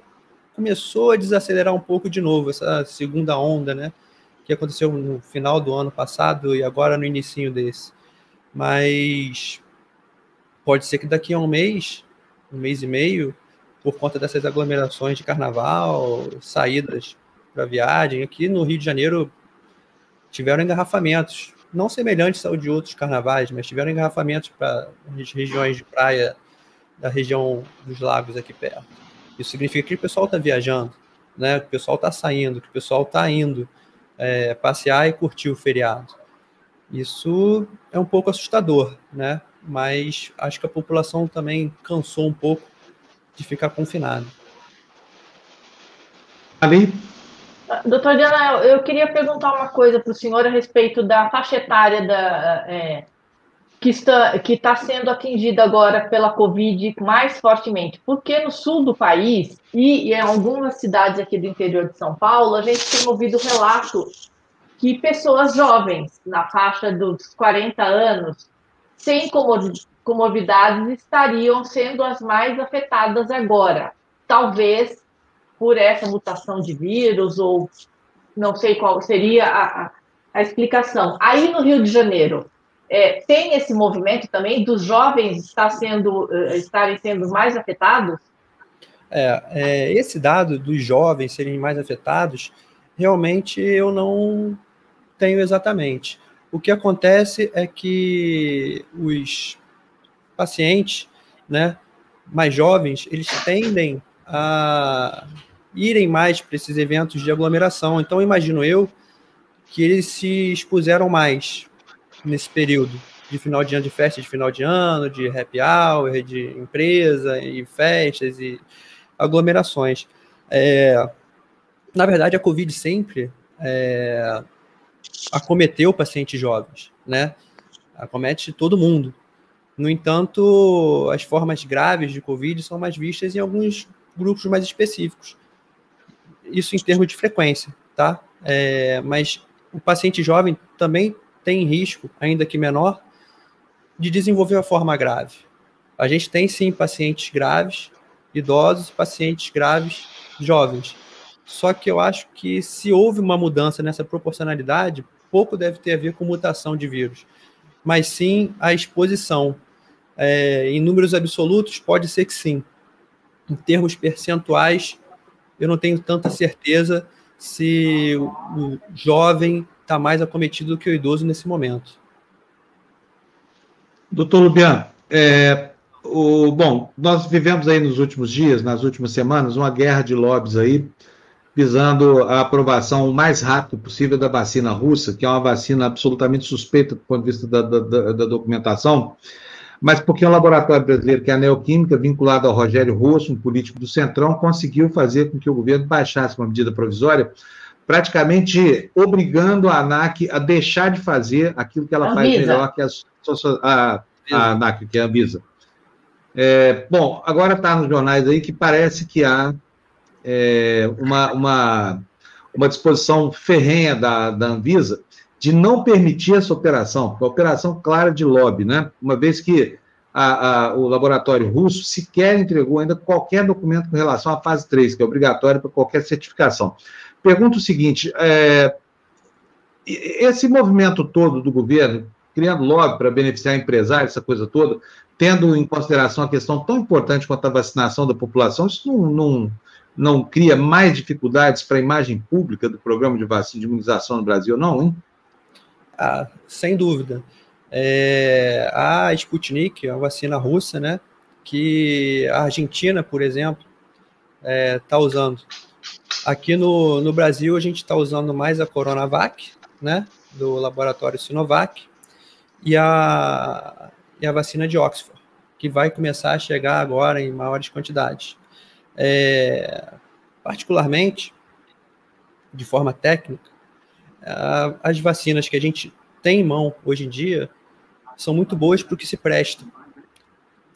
começou a desacelerar um pouco de novo, essa segunda onda, né? Que aconteceu no final do ano passado e agora no início desse. Mas pode ser que daqui a um mês, um mês e meio, por conta dessas aglomerações de carnaval, saídas para viagem, aqui no Rio de Janeiro tiveram engarrafamentos, não semelhantes ao de outros carnavais, mas tiveram engarrafamentos para as regiões de praia da região dos lagos aqui perto. Isso significa que o pessoal está viajando, né? Que o pessoal está saindo, que o pessoal está indo é, passear e curtir o feriado. Isso é um pouco assustador, né? Mas acho que a população também cansou um pouco de ficar confinada. Ali. Doutor Diana, eu queria perguntar uma coisa para o senhor a respeito da faixa etária da, é, que está, que está sendo atingida agora pela Covid mais fortemente, porque no sul do país e, e em algumas cidades aqui do interior de São Paulo, a gente tem ouvido relatos que pessoas jovens, na faixa dos 40 anos, sem comorbidades, estariam sendo as mais afetadas agora. Talvez por essa mutação de vírus, ou não sei qual seria a, a, a explicação. Aí no Rio de Janeiro, é, tem esse movimento também dos jovens estar sendo, uh, estarem sendo mais afetados? É, é, esse dado dos jovens serem mais afetados, realmente eu não tenho exatamente. O que acontece é que os pacientes, né, mais jovens, eles tendem a irem mais para esses eventos de aglomeração. Então, imagino eu que eles se expuseram mais nesse período de final de ano, de festa de final de ano, de happy hour, de empresa e festas e aglomerações. É, na verdade, a Covid sempre é, acometeu pacientes jovens, né? Acomete todo mundo. No entanto, as formas graves de Covid são mais vistas em alguns grupos mais específicos. Isso em termos de frequência, tá? É, mas o paciente jovem também tem risco, ainda que menor, de desenvolver uma forma grave. A gente tem sim pacientes graves, idosos, pacientes graves, jovens. Só que eu acho que se houve uma mudança nessa proporcionalidade, pouco deve ter a ver com mutação de vírus, mas sim a exposição. É, em números absolutos, pode ser que sim. Em termos percentuais, eu não tenho tanta certeza se o jovem está mais acometido do que o idoso nesse momento. Doutor Lubian, é, o, bom, nós vivemos aí nos últimos dias, nas últimas semanas, uma guerra de lobbies aí, visando a aprovação o mais rápido possível da vacina russa, que é uma vacina absolutamente suspeita do ponto de vista da, da, da documentação, mas porque um laboratório brasileiro, que é a Neoquímica, vinculado ao Rogério Rosso, um político do Centrão, conseguiu fazer com que o governo baixasse uma medida provisória praticamente obrigando a ANAC a deixar de fazer aquilo que ela faz melhor que a, a, a ANAC, que é a Anvisa. É, bom, agora está nos jornais aí que parece que há é, uma, uma, uma disposição ferrenha da, da Anvisa de não permitir essa operação, uma operação clara de lobby, né? Uma vez que a, a, o laboratório russo sequer entregou ainda qualquer documento com relação à fase 3, que é obrigatório para qualquer certificação. Pergunto o seguinte: é, esse movimento todo do governo, criando lobby para beneficiar empresários, essa coisa toda, tendo em consideração a questão tão importante quanto a vacinação da população, isso não, não, não cria mais dificuldades para a imagem pública do programa de vacina de imunização no Brasil, não, hein? Ah, sem dúvida. É, a Sputnik, a vacina russa, né, que a Argentina, por exemplo, está é, tá usando Aqui no, no Brasil, a gente está usando mais a Coronavac, né, do laboratório Sinovac, e a, e a vacina de Oxford, que vai começar a chegar agora em maiores quantidades. É, particularmente, de forma técnica, as vacinas que a gente tem em mão hoje em dia são muito boas para o que se presta,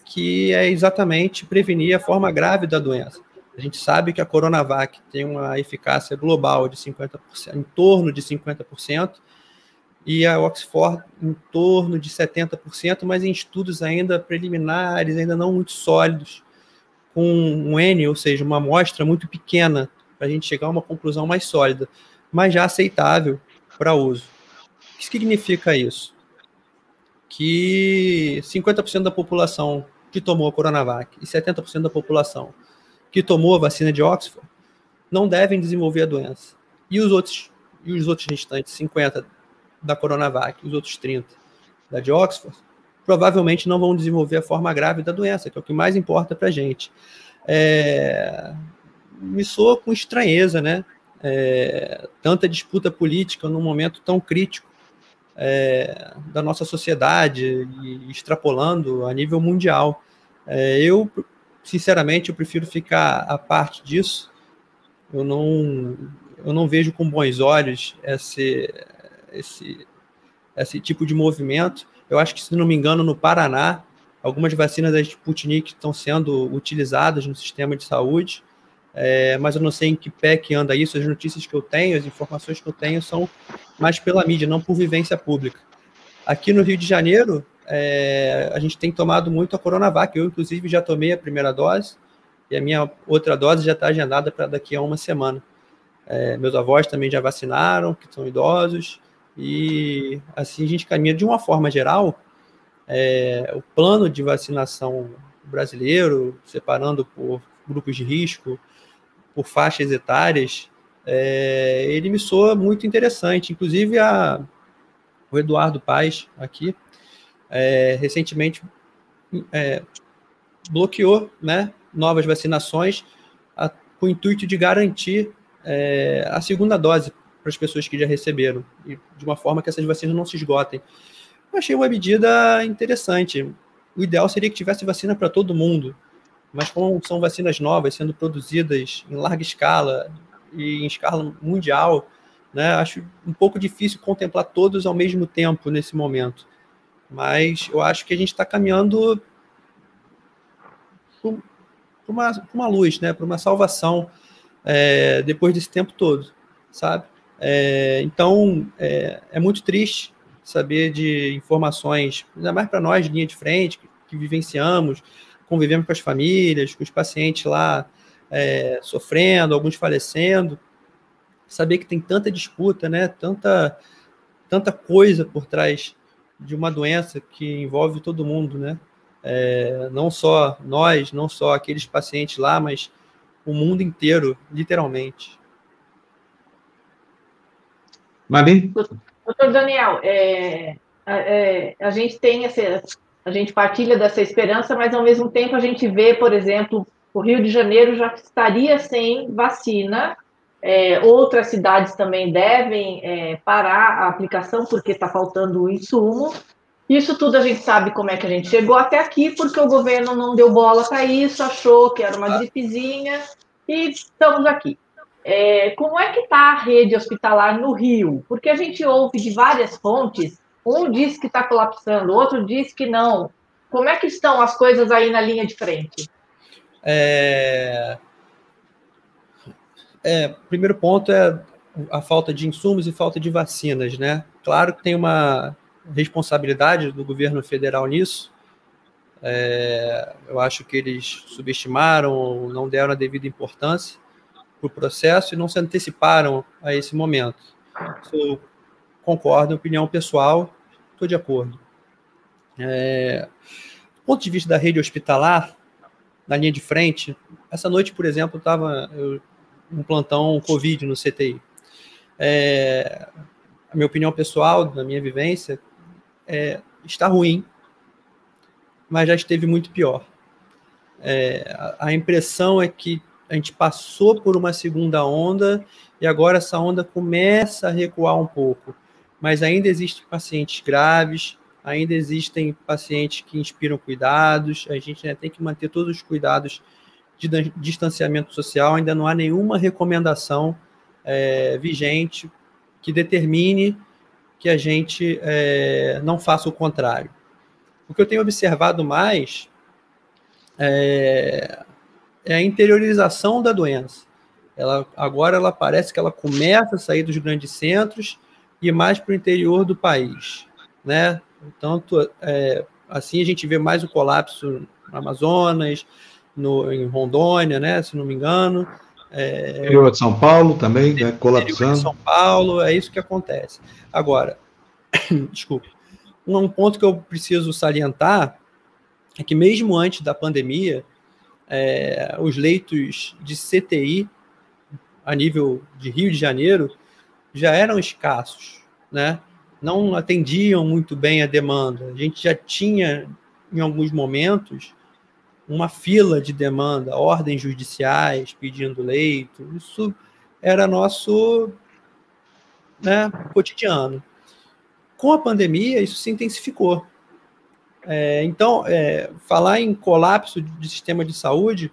que é exatamente prevenir a forma grave da doença. A gente sabe que a Coronavac tem uma eficácia global de 50%, em torno de 50%, e a Oxford em torno de 70%, mas em estudos ainda preliminares, ainda não muito sólidos, com um N, ou seja, uma amostra muito pequena, para a gente chegar a uma conclusão mais sólida, mas já aceitável para uso. O que significa isso? Que 50% da população que tomou a Coronavac e 70% da população que tomou a vacina de Oxford não devem desenvolver a doença. E os outros, e os outros restantes, 50 da Coronavac, os outros 30 da de Oxford, provavelmente não vão desenvolver a forma grave da doença, que é o que mais importa para a gente. É, me soa com estranheza, né? É, tanta disputa política num momento tão crítico é, da nossa sociedade e extrapolando a nível mundial. É, eu, sinceramente, eu prefiro ficar à parte disso. Eu não, eu não vejo com bons olhos esse, esse, esse tipo de movimento. Eu acho que, se não me engano, no Paraná, algumas vacinas da Sputnik estão sendo utilizadas no sistema de saúde, é, mas eu não sei em que pé que anda isso. As notícias que eu tenho, as informações que eu tenho são mais pela mídia, não por vivência pública. Aqui no Rio de Janeiro, é, a gente tem tomado muito a Coronavac. Eu, inclusive, já tomei a primeira dose e a minha outra dose já está agendada para daqui a uma semana. É, meus avós também já vacinaram, que são idosos, e assim a gente caminha de uma forma geral. É, o plano de vacinação brasileiro, separando por grupos de risco, por faixas etárias, é, ele me soa muito interessante. Inclusive, a, o Eduardo Paz, aqui, é, recentemente é, bloqueou né, novas vacinações a, com o intuito de garantir é, a segunda dose para as pessoas que já receberam, e de uma forma que essas vacinas não se esgotem. Eu achei uma medida interessante. O ideal seria que tivesse vacina para todo mundo, mas como são vacinas novas sendo produzidas em larga escala e em escala mundial, né, acho um pouco difícil contemplar todos ao mesmo tempo nesse momento. Mas eu acho que a gente está caminhando para uma, uma luz, né, para uma salvação é, depois desse tempo todo, sabe? É, então, é, é, muito triste saber de informações, ainda mais para nós, linha de frente, que, que, vivenciamos, convivemos com as famílias, com os pacientes lá é, sofrendo, alguns falecendo, saber que tem tanta disputa, né, tanta, tanta coisa por trás de uma doença que envolve todo mundo, né? É, não só nós, não só aqueles pacientes lá, mas o mundo inteiro, literalmente. Marim? Doutor Daniel, é, é, a gente tem essa, a gente partilha dessa esperança, mas ao mesmo tempo a gente vê, por exemplo, o Rio de Janeiro já estaria sem vacina, é, outras cidades também devem é, parar a aplicação porque está faltando o insumo. Isso tudo a gente sabe como é que a gente chegou até aqui, porque o governo não deu bola para isso, achou que era uma gripezinha e estamos aqui. É, como é que está a rede hospitalar no Rio? Porque a gente ouve de várias fontes, um diz que está colapsando, outro diz que não. Como é que estão as coisas aí na linha de frente? É... É, primeiro ponto é a falta de insumos e falta de vacinas, né? Claro que tem uma responsabilidade do governo federal nisso. É, eu acho que eles subestimaram, não deram a devida importância para o processo e não se anteciparam a esse momento. Eu concordo, opinião pessoal, estou de acordo. É, do ponto de vista da rede hospitalar, na linha de frente, essa noite, por exemplo, estava um plantão Covid no CTI. É, a minha opinião pessoal, da minha vivência, é, está ruim, mas já esteve muito pior. É, a, a impressão é que a gente passou por uma segunda onda e agora essa onda começa a recuar um pouco. Mas ainda existem pacientes graves, ainda existem pacientes que inspiram cuidados, a gente né, tem que manter todos os cuidados de distanciamento social, ainda não há nenhuma recomendação é, vigente que determine que a gente é, não faça o contrário. O que eu tenho observado mais é, é a interiorização da doença. Ela, agora ela parece que ela começa a sair dos grandes centros e mais para o interior do país, né? Tanto é, assim a gente vê mais o colapso no Amazonas, no, em Rondônia, né, se não me engano. É, interior de São Paulo também, né, colapsando. São Paulo, é isso que acontece. Agora, desculpa, um ponto que eu preciso salientar é que mesmo antes da pandemia, é, os leitos de CTI a nível de Rio de Janeiro já eram escassos, né? Não atendiam muito bem a demanda. A gente já tinha, em alguns momentos, uma fila de demanda, ordens judiciais pedindo leito. Isso era nosso né, cotidiano. Com a pandemia, isso se intensificou. É, então, é, falar em colapso de sistema de saúde,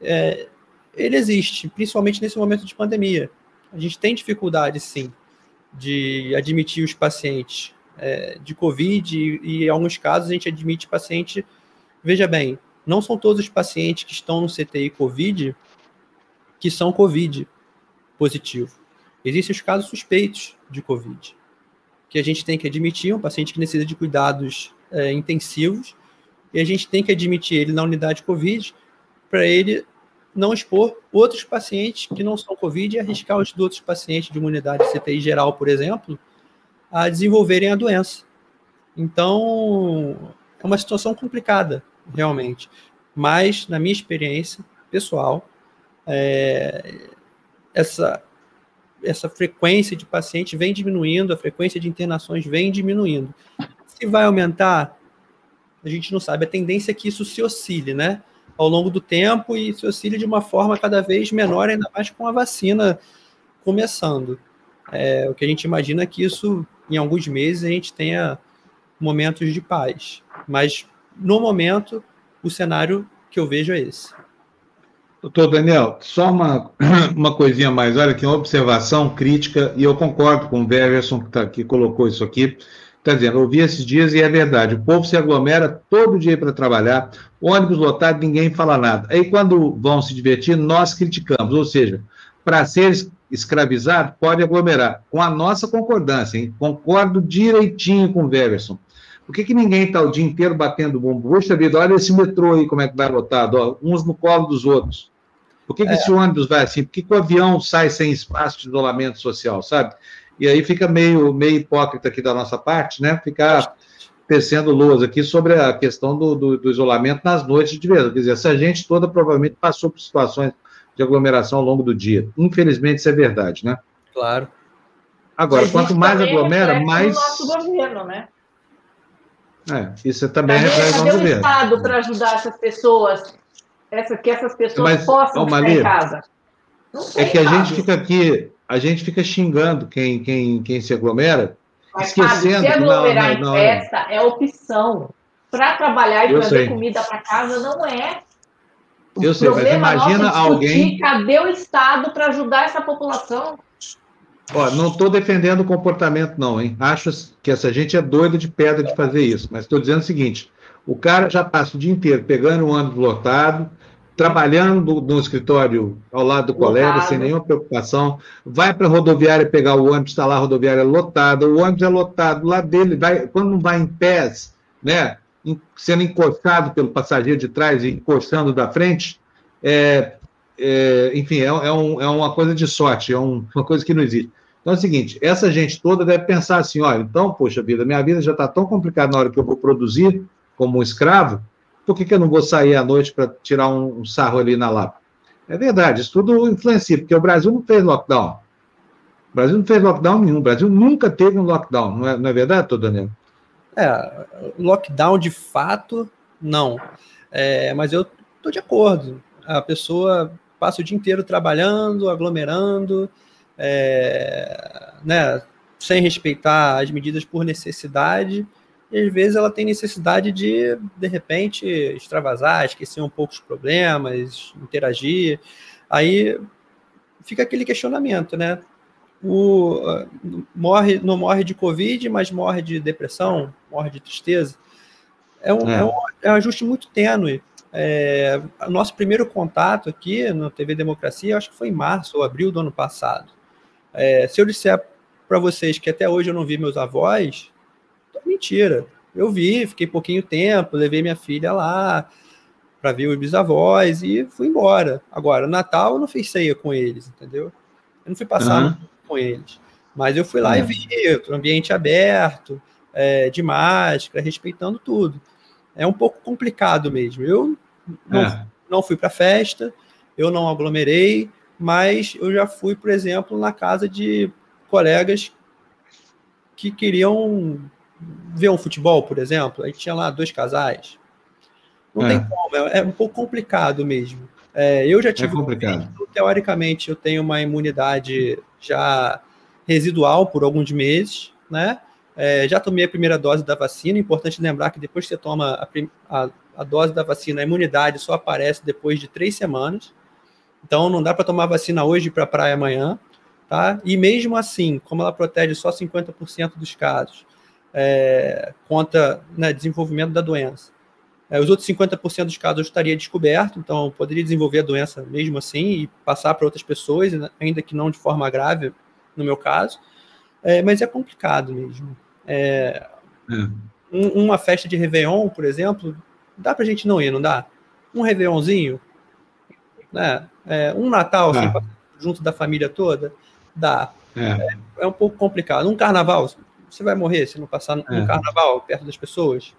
é, ele existe, principalmente nesse momento de pandemia. A gente tem dificuldade, sim, de admitir os pacientes é, de Covid e, e, em alguns casos, a gente admite paciente. Veja bem, não são todos os pacientes que estão no CTI Covid que são Covid positivo. Existem os casos suspeitos de Covid, que a gente tem que admitir, um paciente que necessita de cuidados é, intensivos, e a gente tem que admitir ele na unidade Covid para ele não expor outros pacientes que não são Covid e arriscar os outros pacientes de uma unidade CTI geral, por exemplo, a desenvolverem a doença. Então, é uma situação complicada, realmente. Mas, na minha experiência pessoal, é, essa, essa frequência de pacientes vem diminuindo, a frequência de internações vem diminuindo. Se vai aumentar, a gente não sabe. A tendência é que isso se oscile, né? Ao longo do tempo e se oscile de uma forma cada vez menor, ainda mais com a vacina começando. É, o que a gente imagina é que isso, em alguns meses, a gente tenha momentos de paz. Mas, no momento, o cenário que eu vejo é esse. Doutor Daniel, só uma, uma coisinha mais. Olha aqui, uma observação crítica, e eu concordo com o Vergerson, que, tá, que colocou isso aqui. Está dizendo, ouvi esses dias e é verdade. O povo se aglomera todo dia para trabalhar, ônibus lotado, ninguém fala nada. Aí, quando vão se divertir, nós criticamos. Ou seja, para ser escravizado, pode aglomerar. Com a nossa concordância, hein? Concordo direitinho com o Vergerson. Por que, que ninguém está o dia inteiro batendo bombo? Poxa vida, olha esse metrô aí, como é que vai lotado, ó, uns no colo dos outros. Por que, que é. esse ônibus vai assim? Por que, que o avião sai sem espaço de isolamento social, sabe? E aí fica meio, meio hipócrita aqui da nossa parte, né? Ficar tecendo luas aqui sobre a questão do, do, do, isolamento nas noites de verão. Quer dizer, essa gente toda provavelmente passou por situações de aglomeração ao longo do dia. Infelizmente, isso é verdade, né? Claro. Agora, quanto mais aglomera, mais. nosso governo, né? É, isso também cadê, reflete cadê o governo. Estado para ajudar essas pessoas, essa, que essas pessoas Mas, possam ficar em casa? é que a gente fica aqui a gente fica xingando quem, quem, quem se aglomera, Mas, esquecendo Fábio, se aglomerar não, não, em festa é opção. Para trabalhar e trazer comida para casa não é. O eu sei, mas imagina é alguém. Cadê o Estado para ajudar essa população? Ó, não estou defendendo o comportamento, não, hein? Acho que essa gente é doida de pedra de fazer isso, mas estou dizendo o seguinte: o cara já passa o dia inteiro pegando um ônibus lotado, trabalhando no escritório ao lado do colega, sem nenhuma preocupação, vai para a rodoviária pegar o ônibus, está lá a rodoviária lotada, o ônibus é lotado, lá dele, vai, quando não vai em pés, né, sendo encostado pelo passageiro de trás e encostando da frente, é, é, enfim, é, é, um, é, uma coisa de sorte, é um, uma coisa que não existe. Então é o seguinte, essa gente toda deve pensar assim, olha, então, poxa vida, minha vida já está tão complicada na hora que eu vou produzir como um escravo, por que, que eu não vou sair à noite para tirar um, um, sarro ali na Lapa? É verdade, isso tudo influencia, porque o Brasil não fez lockdown. O Brasil não fez lockdown nenhum, o Brasil nunca teve um lockdown, não é, não é verdade, Tô Daniel? É, lockdown de fato, não. É, mas eu estou de acordo. A pessoa passa o dia inteiro trabalhando, aglomerando, é, né, sem respeitar as medidas por necessidade e às vezes ela tem necessidade de, de repente, extravasar, esquecer um pouco os problemas, interagir. Aí fica aquele questionamento, né? O, morre, não morre de Covid, mas morre de depressão, morre de tristeza. É um, é. É um, é um ajuste muito tênue. É, nosso primeiro contato aqui no TV Democracia, acho que foi em março ou abril do ano passado. É, se eu disser para vocês que até hoje eu não vi meus avós, Mentira. Eu vi, fiquei pouquinho tempo, levei minha filha lá. para ver os bisavós e fui embora. Agora, Natal eu não fiz ceia com eles, entendeu? Eu não fui passar uhum. com eles. Mas eu fui lá uhum. e vi o ambiente aberto, é, de máscara, respeitando tudo. É um pouco complicado mesmo. Eu não, é. não fui para festa, eu não aglomerei, mas eu já fui, por exemplo, na casa de colegas que queriam ver um futebol, por exemplo. Aí tinha lá dois casais. Não é. tem como, é, é, um pouco complicado mesmo. É, eu já tive. É complicado. Um, teoricamente, eu tenho uma imunidade já residual por alguns meses, né? É, já tomei a primeira dose da vacina. Importante lembrar que depois que você toma a, a, a dose da vacina, a imunidade só aparece depois de três semanas. Então, não dá para tomar vacina hoje para praia amanhã. Tá? E mesmo assim, como ela protege só 50% dos casos é, contra né, desenvolvimento da doença, é, os outros 50% dos casos eu estaria descoberto, então poderia desenvolver a doença mesmo assim e passar para outras pessoas, ainda que não de forma grave, no meu caso. É, mas é complicado mesmo. É, é. Um, uma festa de Réveillon, por exemplo, dá para a gente não ir, não dá? Um Réveillonzinho, né? É, um Natal, assim, é. junto da família toda, dá. É. um pouco complicado. Um carnaval, você vai morrer se não passar um carnaval perto das pessoas.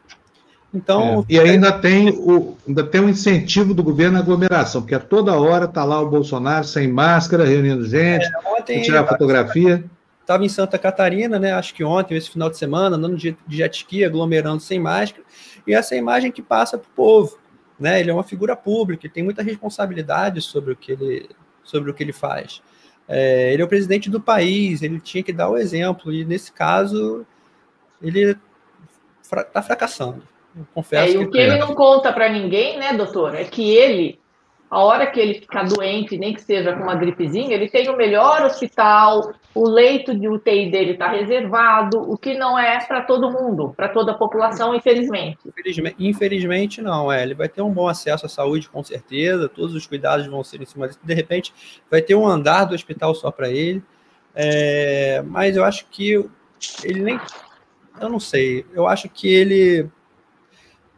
Então, é. E ainda tem, o, ainda tem o incentivo do governo à aglomeração, porque a toda hora está lá o Bolsonaro sem máscara, reunindo gente, é, tirar fotografia. Estava em Santa Catarina, né? Acho que ontem, esse final de semana, andando de, de jet ski, aglomerando sem máscara, e essa imagem que passa para o povo. Né? Ele é uma figura pública, ele tem muita responsabilidade sobre o que ele, sobre o que ele faz. É, ele é o presidente do país, ele tinha que dar o exemplo, e nesse caso, ele está fracassando. confesso é, e o que, que ele não conta para ninguém, né, doutor, é que ele a hora que ele ficar doente, nem que seja com uma gripezinha, ele tem o melhor hospital, o leito de UTI dele está reservado, o que não é para todo mundo, para toda a população, infelizmente. infelizmente. Infelizmente, não. É. Ele vai ter um bom acesso à saúde, com certeza, todos os cuidados vão ser em cima disso. De repente, vai ter um andar do hospital só para ele. É, mas eu acho que ele nem. Eu não sei. Eu acho que ele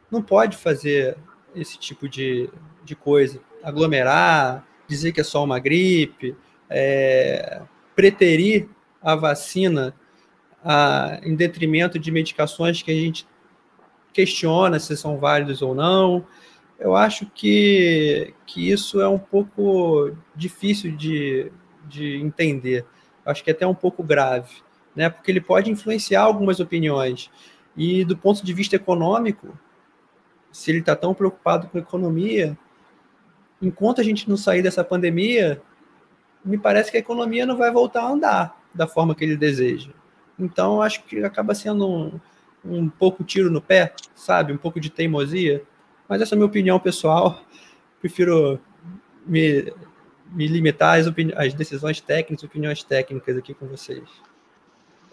não pode fazer esse tipo de, de coisa aglomerar, dizer que é só uma gripe, é, preterir a vacina a, em detrimento de medicações que a gente questiona se são válidas ou não. Eu acho que, que isso é um pouco difícil de, de entender. Acho que é até um pouco grave, né? porque ele pode influenciar algumas opiniões. E do ponto de vista econômico, se ele está tão preocupado com a economia, enquanto a gente não sair dessa pandemia, me parece que a economia não vai voltar a andar da forma que ele deseja. Então, acho que acaba sendo um, um pouco tiro no pé, sabe? Um pouco de teimosia. Mas essa é a minha opinião pessoal. Prefiro me, me limitar às, às decisões técnicas, opiniões técnicas aqui com vocês.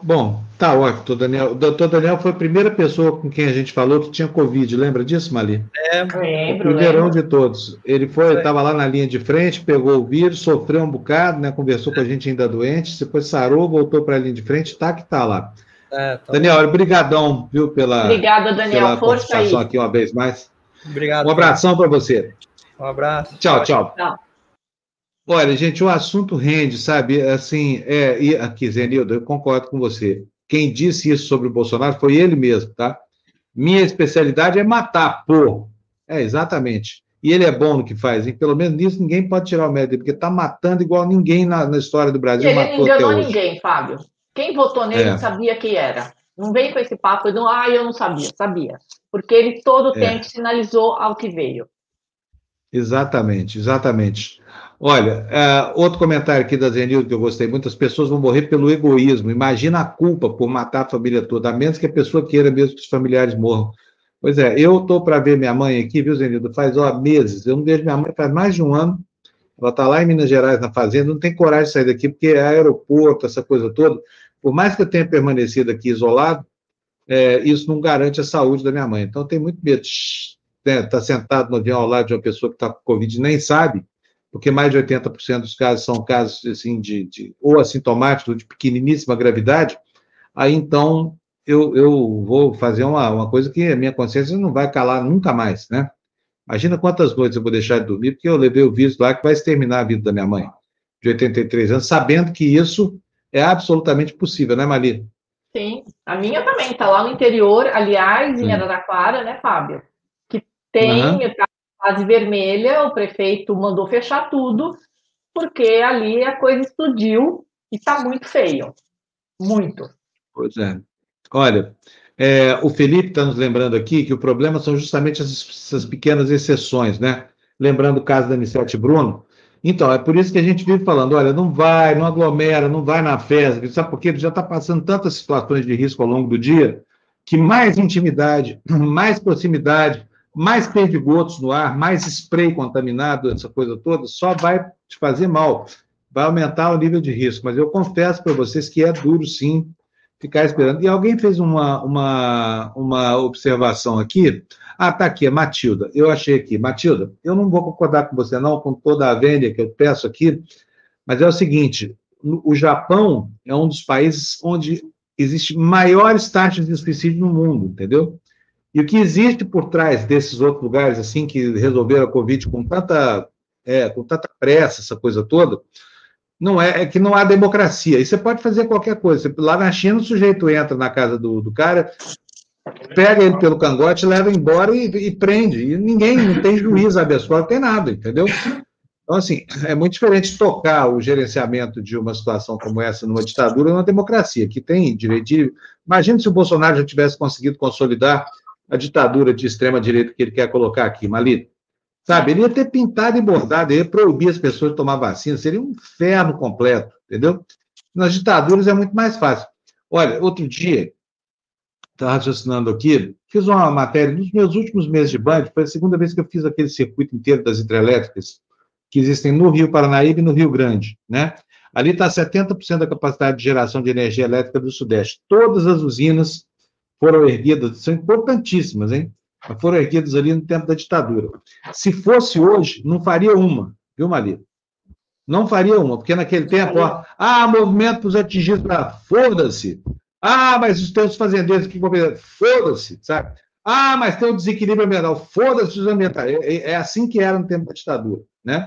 Bom, tá ótimo, doutor Daniel. O doutor Daniel foi a primeira pessoa com quem a gente falou que tinha Covid, lembra disso, Mali? É, lembro. O primeirão de todos. Ele foi, estava lá na linha de frente, pegou o vírus, sofreu um bocado, né? Conversou com a gente ainda doente, depois sarou, voltou para a linha de frente, tá que tá lá. É, tá Daniel, obrigadão, viu, pela, Obrigada, Daniel. pela Força aí. aqui uma vez mais. Obrigado. Um abração para você. Um abraço. Tchau, tchau. tchau. Olha, gente, o assunto rende, sabe? Assim, é, e aqui, Zenildo, eu concordo com você. Quem disse isso sobre o Bolsonaro foi ele mesmo, tá? Minha especialidade é matar, pô. É, exatamente. E ele é bom no que faz, e pelo menos nisso ninguém pode tirar o mérito, porque está matando igual ninguém na, na, história do Brasil. Ele matou não enganou ninguém, Fábio. Quem votou nele é. sabia quem era. Não vem com esse papo de, ah, eu não sabia, sabia. Porque ele todo o é. tempo sinalizou ao que veio. Exatamente, exatamente. Olha, uh, outro comentário aqui da Zenildo que eu gostei muito: as pessoas vão morrer pelo egoísmo. Imagina a culpa por matar a família toda, a menos que a pessoa queira mesmo que os familiares morram. Pois é, eu estou para ver minha mãe aqui, viu, Zenildo? Faz ó, meses. Eu não vejo minha mãe faz mais de um ano. Ela está lá em Minas Gerais, na fazenda, não tem coragem de sair daqui, porque é aeroporto, essa coisa toda. Por mais que eu tenha permanecido aqui isolado, é, isso não garante a saúde da minha mãe. Então, tenho muito medo de estar né, tá sentado no avião ao lado de uma pessoa que está com Covid e nem sabe porque mais de 80% dos casos são casos assim de, de ou assintomáticos ou de pequeniníssima gravidade, aí então eu, eu vou fazer uma, uma coisa que a minha consciência não vai calar nunca mais, né? Imagina quantas noites eu vou deixar de dormir, porque eu levei o vírus lá que vai exterminar a vida da minha mãe, de 83 anos, sabendo que isso é absolutamente possível, né, Mali? Sim, a minha também está lá no interior, aliás, em Araraquara, né, Fábio? Que tem uhum. Fase vermelha, o prefeito mandou fechar tudo, porque ali a coisa explodiu e está muito feio. Muito. Pois é. Olha, é, o Felipe está nos lembrando aqui que o problema são justamente essas, essas, pequenas exceções, né? Lembrando o caso da Anissete Bruno. Então, é por isso que a gente vive falando: olha, não vai, não aglomera, não vai na festa, sabe por quê? Ele já está passando tantas situações de risco ao longo do dia que mais intimidade, mais proximidade, mais perdigotos no ar, mais spray contaminado, essa coisa toda, só vai te fazer mal, vai aumentar o nível de risco. Mas eu confesso para vocês que é duro, sim, ficar esperando. E alguém fez uma, uma, uma observação aqui. Ah, tá aqui, é Matilda. Eu achei aqui. Matilda, eu não vou concordar com você, não, com toda a vênia que eu peço aqui, mas é o seguinte: o Japão é um dos países onde existe maiores taxas de suicídio no mundo, entendeu? E o que existe por trás desses outros lugares, assim, que resolveram a Covid com tanta, é, com tanta pressa, essa coisa toda, não é, é que não há democracia. E você pode fazer qualquer coisa. Lá na China, o sujeito entra na casa do, do cara, pega ele pelo cangote, leva embora e, e prende. E ninguém, não tem juiz, habeas não tem nada, entendeu? Então, assim, é muito diferente tocar o gerenciamento de uma situação como essa numa ditadura ou numa democracia, que tem direito de... Imagina se o Bolsonaro já tivesse conseguido consolidar a ditadura de extrema-direita que ele quer colocar aqui, Malito. Sabe, ele ia ter pintado e bordado, ele ia proibir as pessoas de tomar vacina, seria um inferno completo, entendeu? Nas ditaduras é muito mais fácil. Olha, outro dia, estava raciocinando aqui, fiz uma matéria nos meus últimos meses de Band, foi a segunda vez que eu fiz aquele circuito inteiro das hidrelétricas que existem no Rio Paranaíba e no Rio Grande, né? Ali está 70% da capacidade de geração de energia elétrica do Sudeste. Todas as usinas foram erguidas, são importantíssimas, hein? foram erguidos ali no tempo da ditadura. Se fosse hoje, não faria uma, viu, Maria? Não faria uma, porque naquele tempo, ó, ah, movimento para os atingidos, ah, foda-se. Ah, mas os teus fazendeiros que foda-se, sabe? Ah, mas tem um desequilíbrio ambiental, foda-se os ambientais. É, é, é, assim que era no tempo da ditadura, né?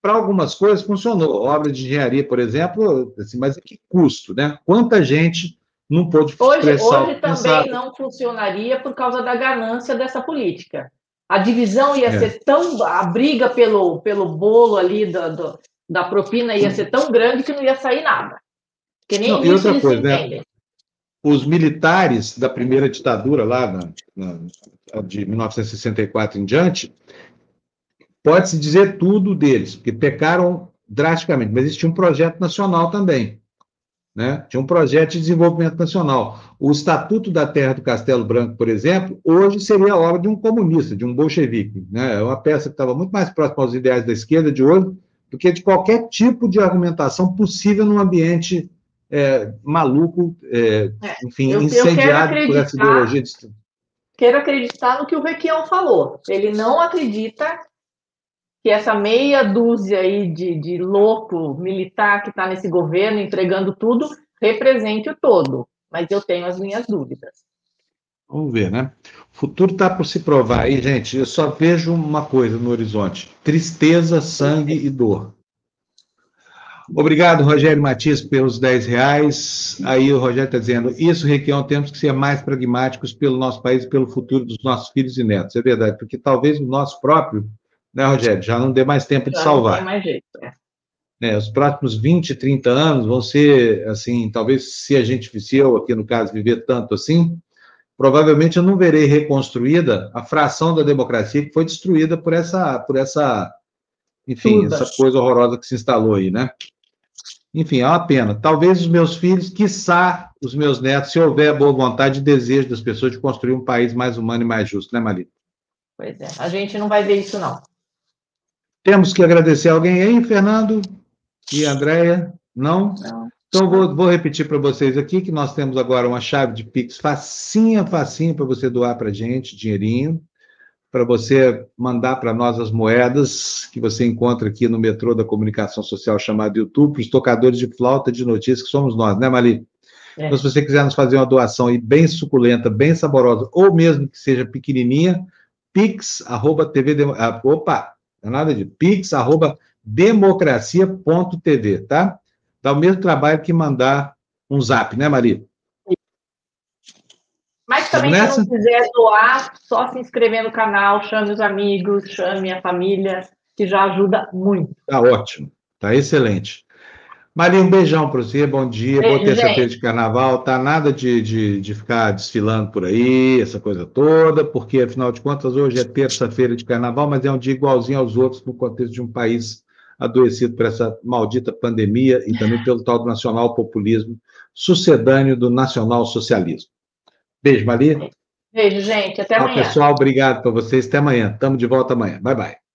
Para algumas coisas funcionou. Obra de engenharia, por exemplo, assim, mas a que custo, né? Quanta gente não pôde hoje, hoje também não funcionaria por causa da ganância dessa política. A divisão ia é. ser tão. A briga pelo, pelo bolo ali do, do, da propina ia ser tão grande que não ia sair nada. Que nem não, e outra coisa, né? Os militares da primeira ditadura, lá na, na, de 1964 em diante, pode-se dizer tudo deles, porque pecaram drasticamente, mas existia um projeto nacional também. Né? Tinha um projeto de desenvolvimento nacional. O Estatuto da Terra do Castelo Branco, por exemplo, hoje seria a obra de um comunista, de um bolchevique. Né? É uma peça que estava muito mais próxima aos ideais da esquerda de hoje do que de qualquer tipo de argumentação possível num ambiente é, maluco, é, é enfim, eu, incendiado eu por essa ideologia de Quero acreditar no que o Requião falou. Ele não acredita que essa meia dúzia aí de, de louco militar que está nesse governo entregando tudo represente o todo. Mas eu tenho as minhas dúvidas. Vamos ver, né? O futuro está por se provar aí, gente. Eu só vejo uma coisa no horizonte: tristeza, sangue e dor. Obrigado, Rogério Matias, pelos 10 reais. Aí o Rogério está dizendo: isso, Requião, temos que ser mais pragmáticos pelo nosso país, pelo futuro dos nossos filhos e netos. É verdade, porque talvez o nosso próprio né, Rogério? Já não dê mais tempo de salvar. Não tem mais jeito, é. É, os próximos 20, 30 anos vão ser, assim, talvez se a gente, se eu aqui no caso, viver tanto assim, provavelmente eu não verei reconstruída a fração da democracia que foi destruída por essa, por essa, enfim, essa coisa horrorosa que se instalou aí, né? Enfim, é uma pena. Talvez os meus filhos, quiçá os meus netos, se houver boa vontade e desejo das pessoas de construir um país mais humano e mais justo, né, Marita? Pois é, a gente não vai ver isso, não. Temos que agradecer alguém aí, Fernando e Andréia? Não? Não. Então, vou, vou repetir para vocês aqui que nós temos agora uma chave de Pix facinha, facinha para você doar para a gente, dinheirinho, para você mandar para nós as moedas que você encontra aqui no metrô da comunicação social chamado YouTube, para os tocadores de flauta de notícias, que somos nós, né, Mali? É. Então, se você quiser nos fazer uma doação aí bem suculenta, bem saborosa, ou mesmo que seja pequenininha, pix, arroba, TV, ah, opa, não é nada de pix, arroba, democracia.tv, tá? Dá o mesmo trabalho que mandar um zap, né, Maria? Mas também, se não quiser doar, só se inscrever no canal, chame os amigos, chame a família, que já ajuda muito. Tá ótimo, tá excelente. Maria, um beijão para você, bom dia, Beijo, boa terça-feira de carnaval, tá nada de, de, de ficar desfilando por aí, essa coisa toda, porque afinal de contas hoje é terça-feira de carnaval, mas é um dia igualzinho aos outros no contexto de um país adoecido por essa maldita pandemia e também pelo tal do nacional populismo sucedâneo do nacional socialismo. Beijo, Maria. Beijo, gente. Até amanhã. Pessoal, obrigado para vocês. Até amanhã. Estamos de volta amanhã. Bye, bye.